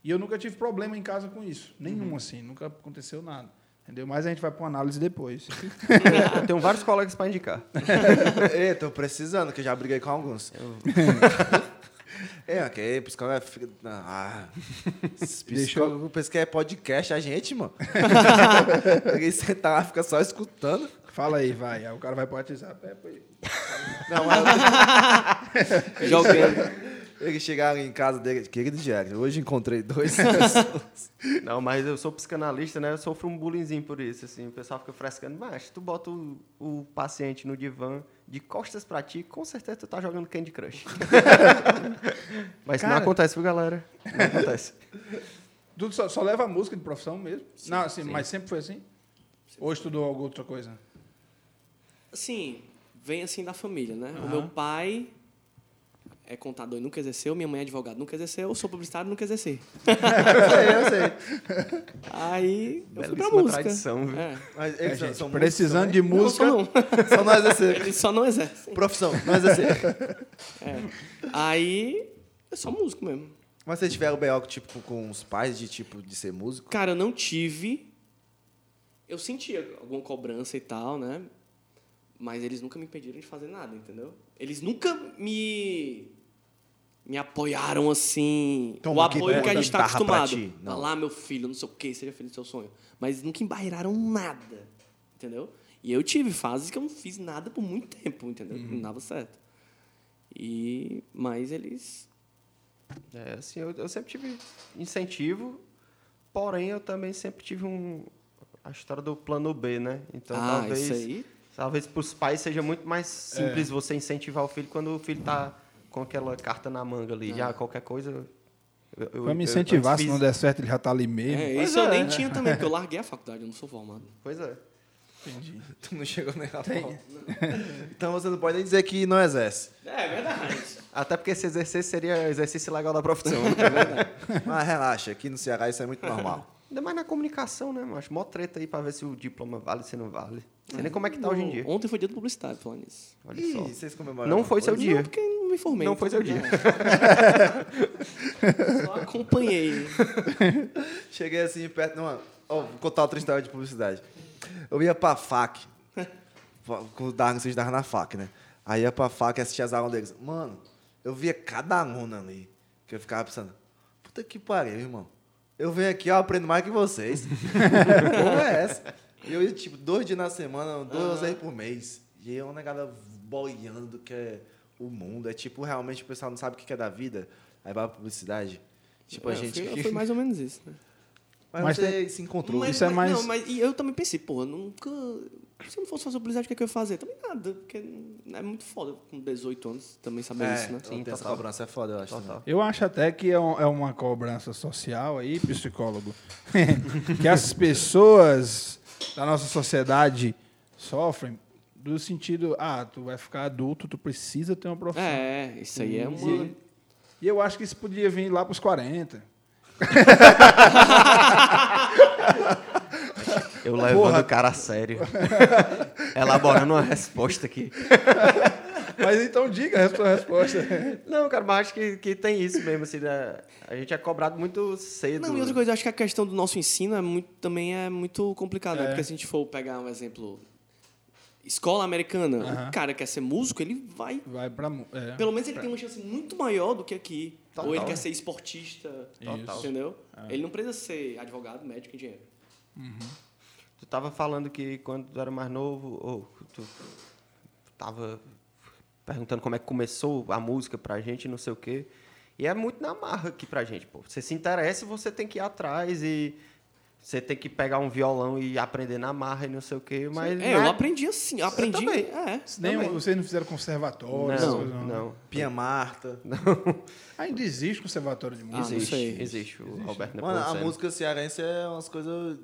E eu nunca tive problema em casa com isso. Nenhum, assim. Nunca aconteceu nada. Entendeu? Mas a gente vai para uma análise depois. Eu tenho vários colegas para indicar. Ei, tô precisando, que eu já briguei com alguns. É, ok, é. fica- Ah, esse psicólogo pensa que é podcast a gente, mano. Ninguém sentar lá, fica só escutando. Fala aí, vai. Aí o cara vai pro WhatsApp. É, pô, Não, mas Jogando. Eles chegaram em casa dele, querido Diário, hoje encontrei dois. Não, mas eu sou psicanalista, né? Eu sofro um bullyingzinho por isso, assim. O pessoal fica frescando. Mas tu bota o, o paciente no divã de costas pra ti, com certeza tu tá jogando Candy Crush. mas isso não Cara. acontece, viu, galera? Não acontece. Tu só, só leva a música de profissão mesmo? não, assim, mas sempre foi assim? Ou estudou alguma outra coisa? Assim, vem assim da família, né? O meu pai é contador e nunca exerceu, minha mãe é advogada, nunca exerceu, eu sou publicitário e nunca exerci. eu sei, eu sei. Aí eu fui pra música. tradição, viu? É. Mas É, eles gente, são precisando de Não, música. só não. Só nós exercer. Eles só não exercem. Profissão, nós exercer. É. Aí é só músico mesmo. Mas vocês tiveram B.O. tipo, com os pais de tipo de ser músico? Cara, eu não tive. Eu sentia alguma cobrança e tal, né? Mas eles nunca me impediram de fazer nada, entendeu? Eles nunca me me apoiaram assim. Toma o apoio que a pega gente tá guitarra pra acostumado. Vai lá, meu filho, não sei o quê, seja feliz no seu sonho. Mas nunca embarreiraram nada, entendeu? E eu tive fases que eu não fiz nada por muito tempo, entendeu? Uhum. Não dava certo. E mas eles É, assim, eu, eu sempre tive incentivo, porém eu também sempre tive um a história do plano B, né? Então ah, talvez isso aí. talvez para os pais seja muito mais simples É. você incentivar o filho quando o filho tá com aquela carta na manga ali, É. já qualquer coisa. eu- eu- Pra me eu incentivar, antes se não der certo, ele já tá ali mesmo. É, isso eu é. nem tinha também, porque eu larguei a faculdade, eu não sou formado. Pois é. Tu não chegou nem a pau. Então você não pode nem dizer que não exerce. É verdade. Até porque esse exercício seria exercício legal da profissão. né? Mas relaxa, aqui no Ceará isso é muito normal. Ainda mais na comunicação, né, macho? Mó treta aí pra ver se o diploma vale, se não vale. Sei nem como é que tá hoje em dia. Ontem foi dia do publicitário, falando nisso. Olha Ih, só. vocês comemoraram Não foi seu dia. Não, porque não me formei. Não então foi seu já dia. Só acompanhei. Cheguei assim perto. Não, ó, vou contar outra história de publicidade. Eu ia pra FAC. com o Darwin, vocês estavam na FAC, né? Aí ia pra FAC e assistia as aulas deles. Mano, eu via cada aluno ali. Que eu ficava pensando, puta que pariu, irmão. Eu venho aqui, eu aprendo mais que vocês. Como é essa? E eu ia, tipo, dois dias na semana, duas vezes por mês. E é uma negada boiando do que é o mundo. É tipo, realmente o pessoal não sabe o que é da vida. Aí vai pra publicidade. Tipo, a É, gente. Foi, foi mais ou menos isso, né? Mas, Mas você se encontrou. Mas, Isso é mas- mais- Não, mas e eu também pensei, porra, nunca. Se eu não fosse fazer publicidade, o que, é que eu ia fazer? Também nada, porque é muito foda com 18 anos também saber é, isso, né? Sim, essa total. cobrança é foda, eu acho. Total. Eu acho até que é, um- é uma cobrança social aí, psicólogo, que as pessoas da nossa sociedade sofrem do sentido, ah, tu vai ficar adulto, tu precisa ter uma profissão. É, isso aí é uma. E, e eu acho que isso podia vir lá pros 40. Eu levando o cara a sério. Elaborando uma resposta aqui. Mas então diga a sua resposta. Não, cara, mas acho que, que tem isso mesmo, assim, né? A gente é cobrado muito cedo. Não, e outra coisa, eu acho que a questão do nosso ensino é muito, também é muito complicada, né? É. Porque se a gente for pegar um exemplo, escola americana, o cara quer ser músico, ele vai. Vai pra... É. Pelo menos ele tem uma chance muito maior do que aqui. Total. Ou ele quer ser esportista, Total. entendeu? Ele não precisa ser advogado, médico, engenheiro. Tu tava falando que quando tu era mais novo, ou tu tava perguntando como é que começou a música pra gente, não sei o quê. E é muito na marra aqui pra gente, pô. Você se interessa, você tem que ir atrás e você tem que pegar um violão e aprender na marra e não sei o quê, mas é, não eu aprendi assim, eu aprendi. também. É. Nem, também. vocês não fizeram conservatório? Não, coisas, não. Pia Marta. Ainda existe conservatório de Ah, música? não Existe, sei. existe. O Roberto Mano, a música cearense é umas coisas.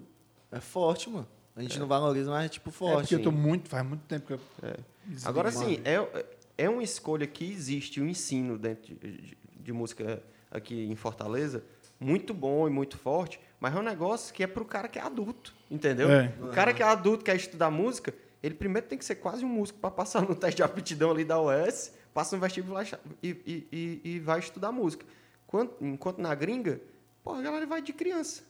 É forte, mano. A gente não valoriza, mas é tipo É forte. porque eu tô muito, faz muito tempo que eu... Agora sim, é, é uma escolha que existe, o ensino dentro de, de- de música aqui em Fortaleza, muito bom e muito forte, mas é um negócio que é pro cara que é adulto, entendeu? É. O cara que é adulto, quer estudar música, ele primeiro tem que ser quase um músico para passar no teste de aptidão ali da UES, passa no vestibular e, e, e, e vai estudar música. Quando- enquanto na gringa, pô, a galera vai de criança.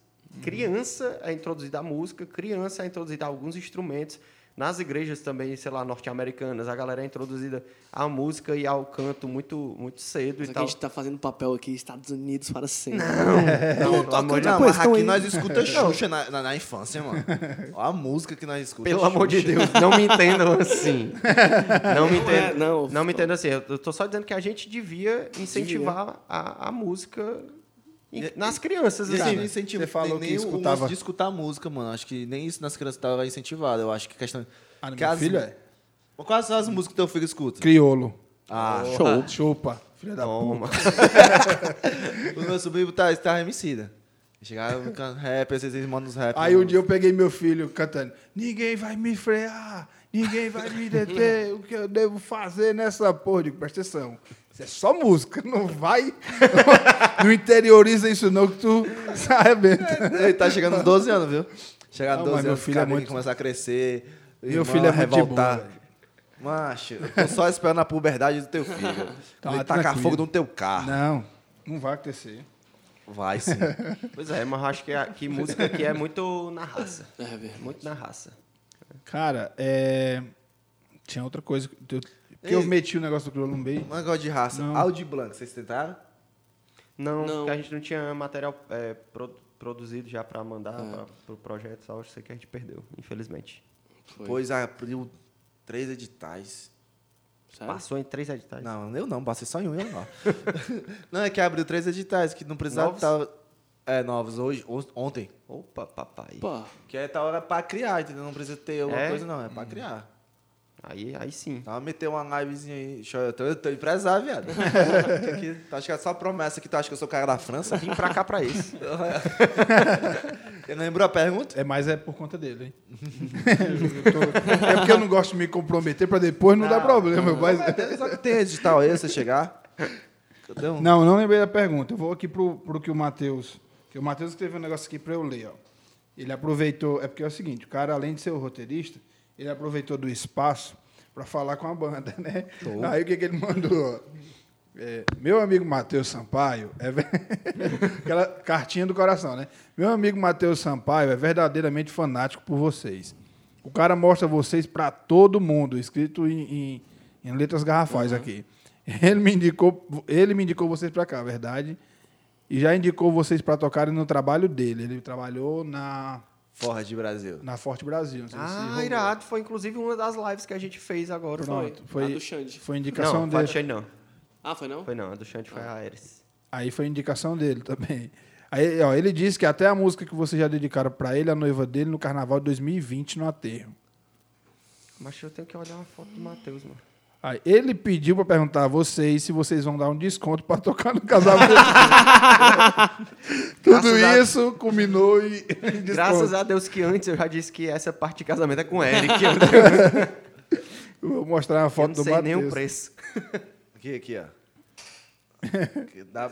Criança é introduzida à música, criança é introduzida a alguns instrumentos. Nas igrejas também, sei lá, norte-americanas, a galera é introduzida à música e ao canto muito, muito cedo Mas e tal. a gente tá fazendo papel aqui, Estados Unidos para sempre. Não, pelo amor de Não, mas aqui nós escuta Xuxa na, na, na infância, mano. Olha a música que nós escutamos. Pelo amor de Deus, não me entendam assim. Não me Não é, entendam, não. não me entendam assim. Eu tô só dizendo que a gente devia incentivar a, a música nas crianças, assim. Cara, incentivo você falou que nem o escutava- de escutar música, mano. Acho que nem isso nas crianças estava incentivado. Eu acho que questão. Ah, que meu as- filho é Quais são as músicas que teu filho escuta? criolo. Ah, Show. Chupa. Filha da Toma. o meu sobrinho tá, tá remicida. Chegava cantando rap, às vezes eles mandam os rap. Aí um dia eu peguei meu filho cantando: Ninguém vai me frear, ninguém vai me deter. o que eu devo fazer nessa porra? Digo, presta atenção. Isso é só música, não vai. Não interioriza isso, não, que tu se arrebenta. Ele tá chegando aos 12 anos, viu? Chegar aos 12 mas meu anos, filho filho é muito- começar a crescer. Meu irmão filho é velho. Macho, eu tô só esperando a puberdade do teu filho. Tá, Ele tacar fogo no teu carro. Não, não vai acontecer. Vai sim. Pois é, mas eu acho que, a, que música aqui é muito na raça. É, velho. Muito na raça. Cara, é... Tinha outra coisa. Eu, que eu meti o negócio do meio. Um negócio de raça. Não. Audi Blanc, vocês tentaram? Não, Não. porque a gente não tinha material é, pro- produzido já para mandar para o projeto, só sei que a gente perdeu, infelizmente. Foi. Pois abriu três editais. Sério? Passou em três editais. Não, eu não, passei só em um, eu não. não, é que abriu três editais, que não precisava Novos? estar. É, novos, hoje, on- ontem. Opa, papai. Pô, Que é tal hora pra criar, entendeu? Não precisa ter alguma É? coisa, não, é pra criar. Aí, aí sim. Então, meter uma livezinha aí. Deixa eu, eu tô, eu tô empresário, viado. Que tu acha que é só promessa que tu acha que eu sou cara da França? Vim pra cá pra isso. Ele lembrou a pergunta? É, mas é por conta dele, hein? Tô- é porque eu não gosto de me comprometer pra depois não, dar problema. mas... Só que tem edital aí, você chegar. Um? Não, não lembrei da pergunta. Eu vou aqui pro, pro que o Matheus. Que o Matheus escreveu um negócio aqui pra eu ler, ó. Ele aproveitou. É porque é o seguinte, o cara, além de ser o roteirista, ele aproveitou do espaço pra falar com a banda, né? Aí o que, que ele mandou? É, meu amigo Matheus Sampaio é ver- aquela cartinha do coração, né? Meu amigo Matheus Sampaio é verdadeiramente fanático por vocês. O cara mostra vocês pra todo mundo, escrito em, em- em letras garrafais aqui. Ele me indicou, ele me indicou vocês pra cá, verdade? E já indicou vocês pra tocarem no trabalho dele. Ele trabalhou na Ford Brasil. na Forte Brasil. Não sei se Ah, irado. Foi inclusive uma das lives que a gente fez agora. Pronto, A foi, do Xande. foi indicação Não, foi a do dele. Xande não. Ah, foi não? Foi não, a do Xande foi a Ares. Aí foi indicação dele também. Aí, ó, ele disse que até a música que vocês já dedicaram pra ele, a noiva dele, no carnaval de 2020, no aterro. Mas eu tenho que olhar uma foto do Matheus, mano. Aí, ele pediu pra perguntar a vocês se vocês vão dar um desconto pra tocar no casamento. Tudo Graças a- isso culminou em, Graças a Deus que antes eu já disse que essa parte de casamento é com o Eric. Eu, Eu vou mostrar uma eu foto não do sei nem o Matheus. preço. Aqui, aqui, ó. Que dá...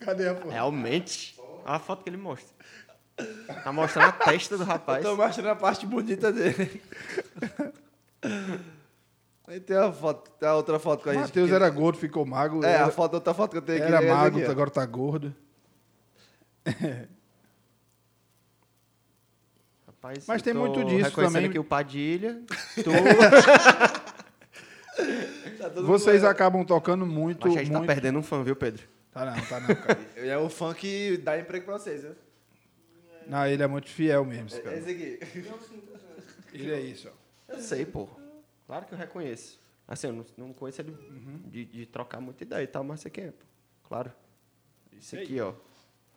Cadê a foto? Realmente. Olha a foto que ele mostra. Tá mostrando a testa do rapaz. Tô mostrando a parte bonita dele. Aí tem a foto, tem a outra foto com a O gente. Matheus que- era gordo, ficou magro. É, era, a foto, outra foto que eu tenho aqui. era é magro, aqui, agora tá gordo. Rapaz, Mas tem tô muito disso também. aqui o Padilha. Tu... Tá Vocês acabam tocando muito. Mas a gente tá muito... perdendo um fã, viu, Pedro? Tá não, tá não, cara. É o fã que dá emprego pra vocês, viu? Não, ele é muito fiel mesmo, esse É cara. esse aqui. Ele é isso, ó. Eu sei, pô. Claro que eu reconheço. Assim, eu não, não conheço ele de, de trocar muita ideia e tal, mas você quem é, pô. Claro. Isso aqui, ó.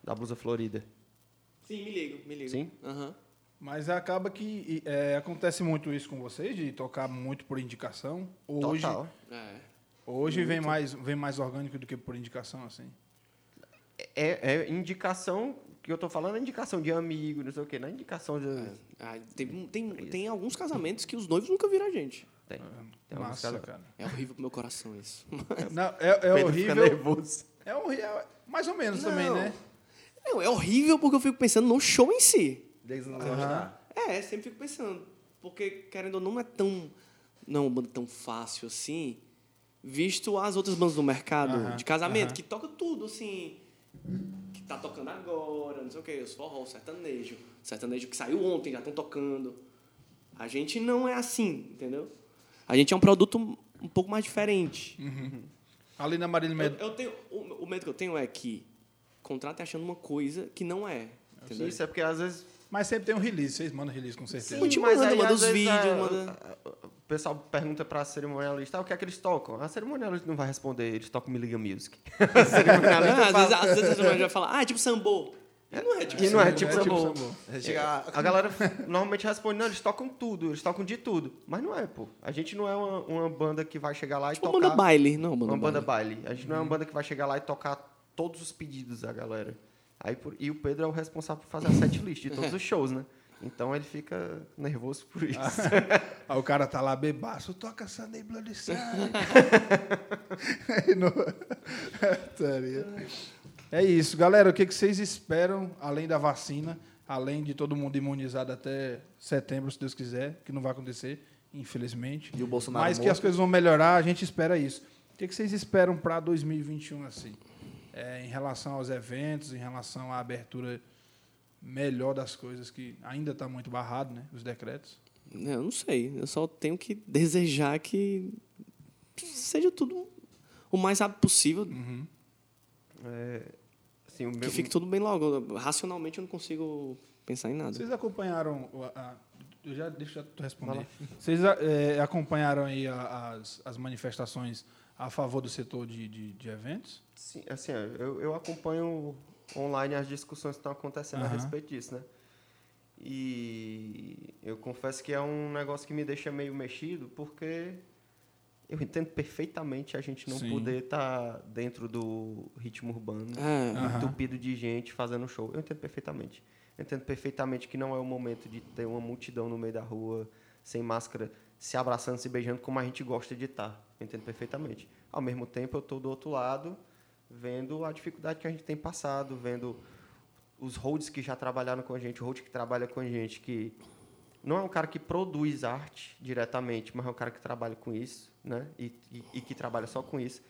Da blusa florida. Sim, me ligo, me ligo. Sim? Aham. Mas acaba que é, acontece muito isso com vocês, de tocar muito por indicação. Hoje, Total. É. hoje vem, mais, vem mais orgânico do que por indicação, assim. É, é indicação, que eu tô falando é indicação de amigo, não sei o quê. Não é indicação de... Ah, tem, tem, tem alguns casamentos que os noivos nunca viram a gente. Tem. tem alguns Massa, cara. É horrível pro meu coração isso. Não, é, é horrível. nervoso. É horrível. Mais ou menos também, Não. né? Não, é horrível porque eu fico pensando no show em si. Deles não gostar. É, sempre fico pensando. Porque, querendo ou não, não é tão. Não é uma banda tão fácil assim, visto as outras bandas do mercado Aham, de casamento, aham. que toca tudo, assim. Que tá tocando agora, não sei o quê, os forró, sertanejo. Sertanejo que saiu ontem, já estão tocando. A gente não é assim, entendeu? A gente é um produto um pouco mais diferente. Ali na Marília Eu, Med... eu tenho, o, o medo que eu tenho é que contrate achando uma coisa que não é. Entendeu? Isso é porque às vezes Mas sempre tem um release, vocês mandam release com certeza. Sim, te mas manda, aí, manda os vezes, vídeos, a- manda- O pessoal pergunta pra cerimonialista ah, o que é que eles tocam. A cerimonialista não vai responder, eles tocam Me Liga Music. A cerimonialista Ah, às, fala- vezes, às vezes a gente vai falar, ah, é tipo sambô. E não é tipo E não é sambô. tipo É tipo. A A galera normalmente responde, não, eles tocam tudo, eles tocam de tudo. Mas não é, pô. A gente não é uma, uma banda que vai chegar lá Tipo e uma tocar... banda baile. Não, banda uma banda baile. baile. A gente não é uma banda que vai chegar lá e tocar todos os pedidos da galera. Aí, por- e o Pedro é o responsável por fazer a setlist de todos os shows, né? Então ele fica nervoso por isso. Aí o cara tá lá bebaço, toca Sunday Bloody Sunday. É isso, galera. O que que vocês esperam, além da vacina, além de todo mundo imunizado até setembro, se Deus quiser, que não vai acontecer, infelizmente. E o Bolsonaro Mas que morto. as coisas vão melhorar, a gente espera isso. O que que vocês esperam para 2021, assim? É, em relação aos eventos, em relação à abertura melhor das coisas, que ainda está muito barrado, né? Os decretos. Eu não sei. Eu só tenho que desejar que seja tudo o mais rápido possível. É, assim, o Que meu, fique tudo bem logo. Racionalmente eu não consigo pensar em nada. Vocês acompanharam. a- a- eu já, deixa eu Vai responder. Vocês é, acompanharam aí a- as, as manifestações a favor do setor de, de, de eventos? Sim, assim, ó, eu, eu acompanho online as discussões que estão acontecendo a Aham. respeito disso, né? E eu confesso que é um negócio que me deixa meio mexido, porque eu entendo perfeitamente a gente não Sim. poder estar dentro do ritmo urbano, É. Entupido de gente fazendo show. Eu entendo perfeitamente. Eu entendo perfeitamente que não é o momento de ter uma multidão no meio da rua, sem máscara, se abraçando, se beijando, como a gente gosta de estar. Eu entendo perfeitamente. Ao mesmo tempo, eu estou do outro lado, vendo a dificuldade que a gente tem passado, vendo os holds que já trabalharam com a gente, o hold que trabalha com a gente, que não é um cara que produz arte diretamente, mas é um cara que trabalha com isso, né? E, e, e que trabalha só com isso.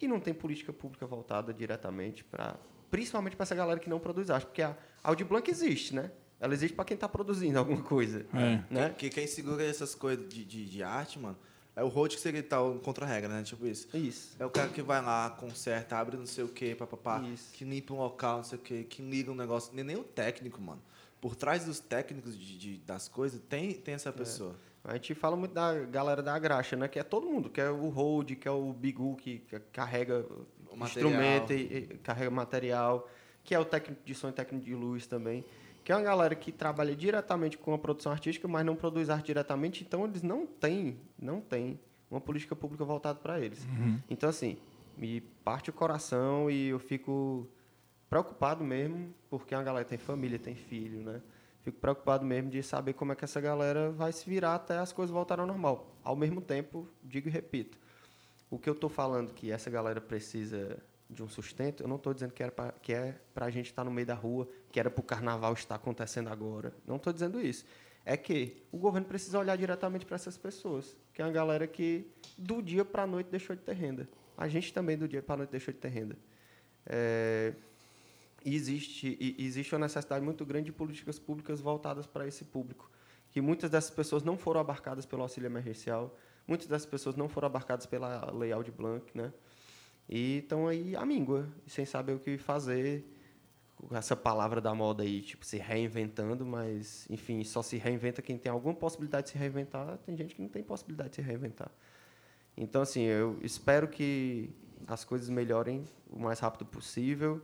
E não tem política pública voltada diretamente para, principalmente para essa galera que não produz arte, porque a Audi Blanc existe, né? Ela existe para quem está produzindo alguma coisa, É. né? Que quem segura essas coisas de, de, de arte, mano, é o road que seria tal contra a regra, né? Tipo isso. Isso. É o cara que vai lá, conserta, abre não sei o que, papapá, Isso. que limpa um local, não sei o que, que liga um negócio. Nem, nem o técnico, mano. Por trás dos técnicos de, de- das coisas, tem, tem É. essa pessoa. A gente fala muito da galera da graxa, né? Que é todo mundo, que é o hold, que é o bigu que carrega O instrumento e, e carrega material, que é o técnico de som e técnico de luz também. Que é uma galera que trabalha diretamente com a produção artística, mas não produz arte diretamente, então eles não têm, não têm uma política pública voltada para eles. Então, assim, me parte o coração e eu fico preocupado mesmo, porque a galera tem família, tem filho, né? Fico preocupado mesmo de saber como é que essa galera vai se virar até as coisas voltarem ao normal. Ao mesmo tempo, digo e repito, o que eu estou falando que essa galera precisa de um sustento, eu não estou dizendo que, era pra, que é para a gente estar no meio da rua, que era para o carnaval estar acontecendo agora. Não estou dizendo isso. É que o governo precisa olhar diretamente para essas pessoas, que é uma galera que do dia para a noite deixou de ter renda. A gente também do dia para a noite deixou de ter renda. É, existe, existe uma necessidade muito grande de políticas públicas voltadas para esse público. Que muitas dessas pessoas não foram abarcadas pelo auxílio emergencial, muitas dessas pessoas não foram abarcadas pela Lei Aldir Blanc, né? E estão aí à míngua, sem saber o que fazer, essa palavra da moda aí, tipo, se reinventando, mas, enfim, só se reinventa quem tem alguma possibilidade de se reinventar, tem gente que não tem possibilidade de se reinventar. Então, assim, eu espero que as coisas melhorem o mais rápido possível,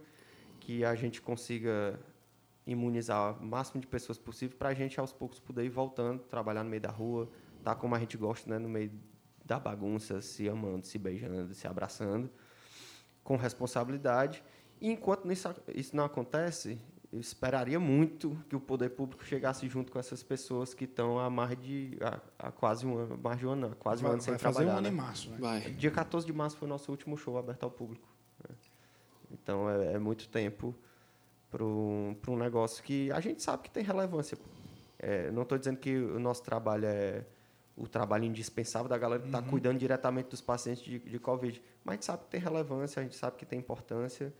que a gente consiga imunizar o máximo de pessoas possível para a gente, aos poucos, poder ir voltando, trabalhar no meio da rua, tá como a gente gosta, né, no meio da bagunça, se amando, se beijando, se abraçando, com responsabilidade. E enquanto isso, isso não acontece, eu esperaria muito que o poder público chegasse junto com essas pessoas que estão há mais de há, há quase um ano, mais de um ano, quase um ano sem vai fazer trabalhar. um ano né? em março, né? Vai. Dia 14 de março foi o nosso último show aberto ao público. né? Então é, é muito tempo para um, um negócio que a gente sabe que tem relevância. É, não estou dizendo que o nosso trabalho é o trabalho indispensável da galera que está cuidando diretamente dos pacientes de, de Covid, mas a gente sabe que tem relevância, a gente sabe que tem importância.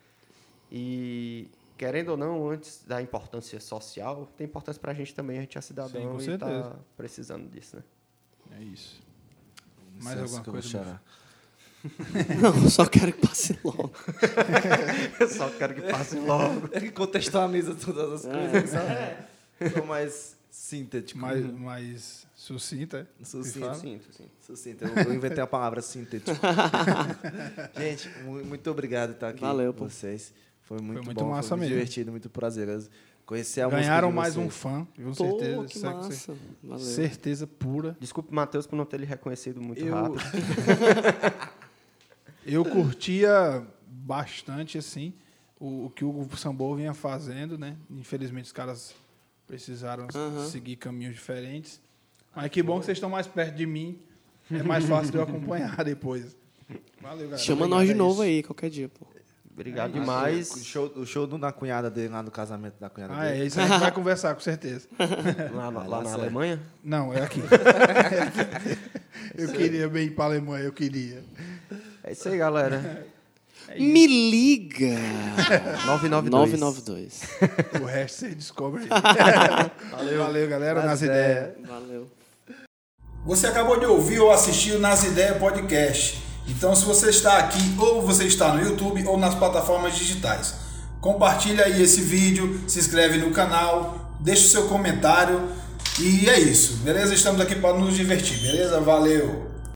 E, querendo ou não, antes da importância social, tem importância para a gente também, a gente é cidadão Sim, e está precisando disso. Né? É isso. Mais alguma coisa. Não, eu só quero que passe logo. Eu só quero que passe logo. É que contextualiza todas as coisas, sabe? Sou mais sintético. Mais, mais sucinta. Sucinto. se fala. Sim, sim. Sucinto. Eu, eu inventei a palavra sintético. Gente, mu- muito obrigado por estar aqui Valeu, com vocês. Foi muito, muito bom, massa foi muito mesmo. divertido, muito prazeroso. Conhecer a Ganharam mais um fã, com Pô, certeza. que massa. Valeu. Certeza pura. Desculpe, Matheus, por não ter lhe reconhecido muito Eu- rápido. Eu curtia bastante, assim, o, o que o Sambor vinha fazendo, né? Infelizmente os caras precisaram seguir caminhos diferentes. Mas que bom que vocês estão mais perto de mim. É mais fácil de eu acompanhar depois. Valeu, galera. Chama Obrigado, nós de é novo isso. aí, qualquer dia, pô. Obrigado O demais. show, o show do, da cunhada dele, lá no casamento da cunhada Ah, dele. é isso a gente vai conversar, com certeza. Lá, lá dar na. Alemanha. Não, é aqui. eu queria bem ir para a Alemanha, eu queria. É isso aí, galera. Me liga! 992. 992. O resto você descobre aí. Valeu, valeu galera, nas ideias. Valeu. Você acabou de ouvir ou assistir o Nas Ideias Podcast. Então, se você está aqui, ou você está no YouTube ou nas plataformas digitais, compartilha aí esse vídeo, se inscreve no canal, deixa o seu comentário e é isso, beleza? Estamos aqui para nos divertir, beleza? Valeu!